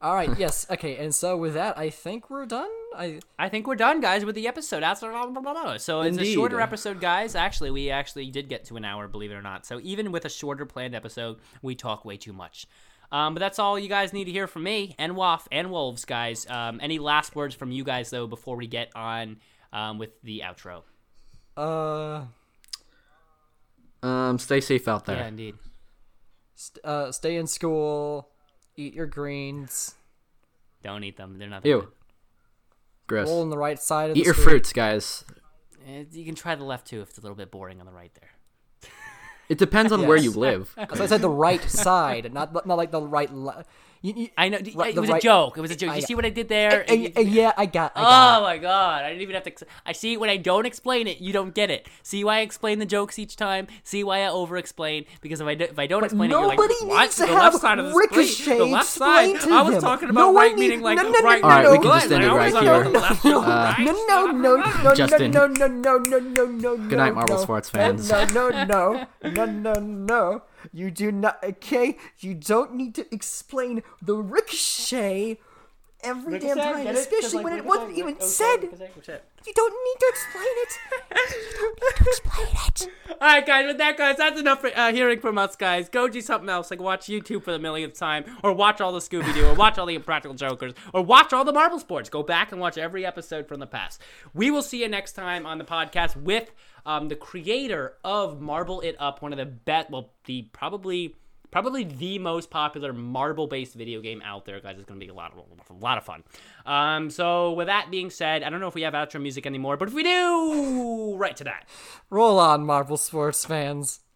All right. Yes. Okay. And so with that, I think we're done. I I think we're done, guys, with the episode. That's so it's a shorter episode, guys. Actually, we actually did get to an hour, believe it or not. So even with a shorter planned episode, we talk way too much. Um, but that's all you guys need to hear from me and Waff and Wolves, guys. Um, any last words from you guys though before we get on um, with the outro? Uh, Um, stay safe out there. Yeah, indeed. st- uh, stay in school. Eat your greens. Don't eat them. They're not. that Ew. good. Roll Gross. on the right side of Eat the your screen. fruits, guys. Eh, You can try the left too if it's a little bit boring on the right there. It depends on where you live. As I said, the right side, not not like the right. Le- you, you, I know. Right, it was right- a joke. It was a joke. I You see what I did there? Uh, uh, yeah, I got. I got. Oh my god! I didn't even have to. I see when I don't explain it, you don't get it. See why I explain the jokes each time. See why I over-explain because if I do, if I don't explain it, you're like, nobody what? needs to the have left side of the Ricochet screen, the left side. I was him. talking about one right need- meaning like no, no, no, right. no, Alright, we can just end it right here. about the left, the no, no, no, no, no, no, Justin. no, no, no, no, no, no, no. Good night, Marble no. Sports fans. No, no, no, no, no, no. You do not. Okay, you don't need to explain the ricochet every damn time, especially when it wasn't even said. You don't need to explain it. You don't need to explain it. All right, guys. With that, guys, that's enough for, uh, hearing from us, guys. Go do something else, like watch YouTube for the millionth time, or watch all the Scooby Doo, or watch all the Impractical Jokers, or watch all the Marble Sports. Go back and watch every episode from the past. We will see you next time on the podcast with um, the creator of Marble It Up, one of the best, well, the probably. Probably the most popular marble-based video game out there, guys. It's gonna be a lot of a lot of fun. Um, so with that being said, I don't know if we have outro music anymore, but if we do, right to that. Roll on, Marble sports fans.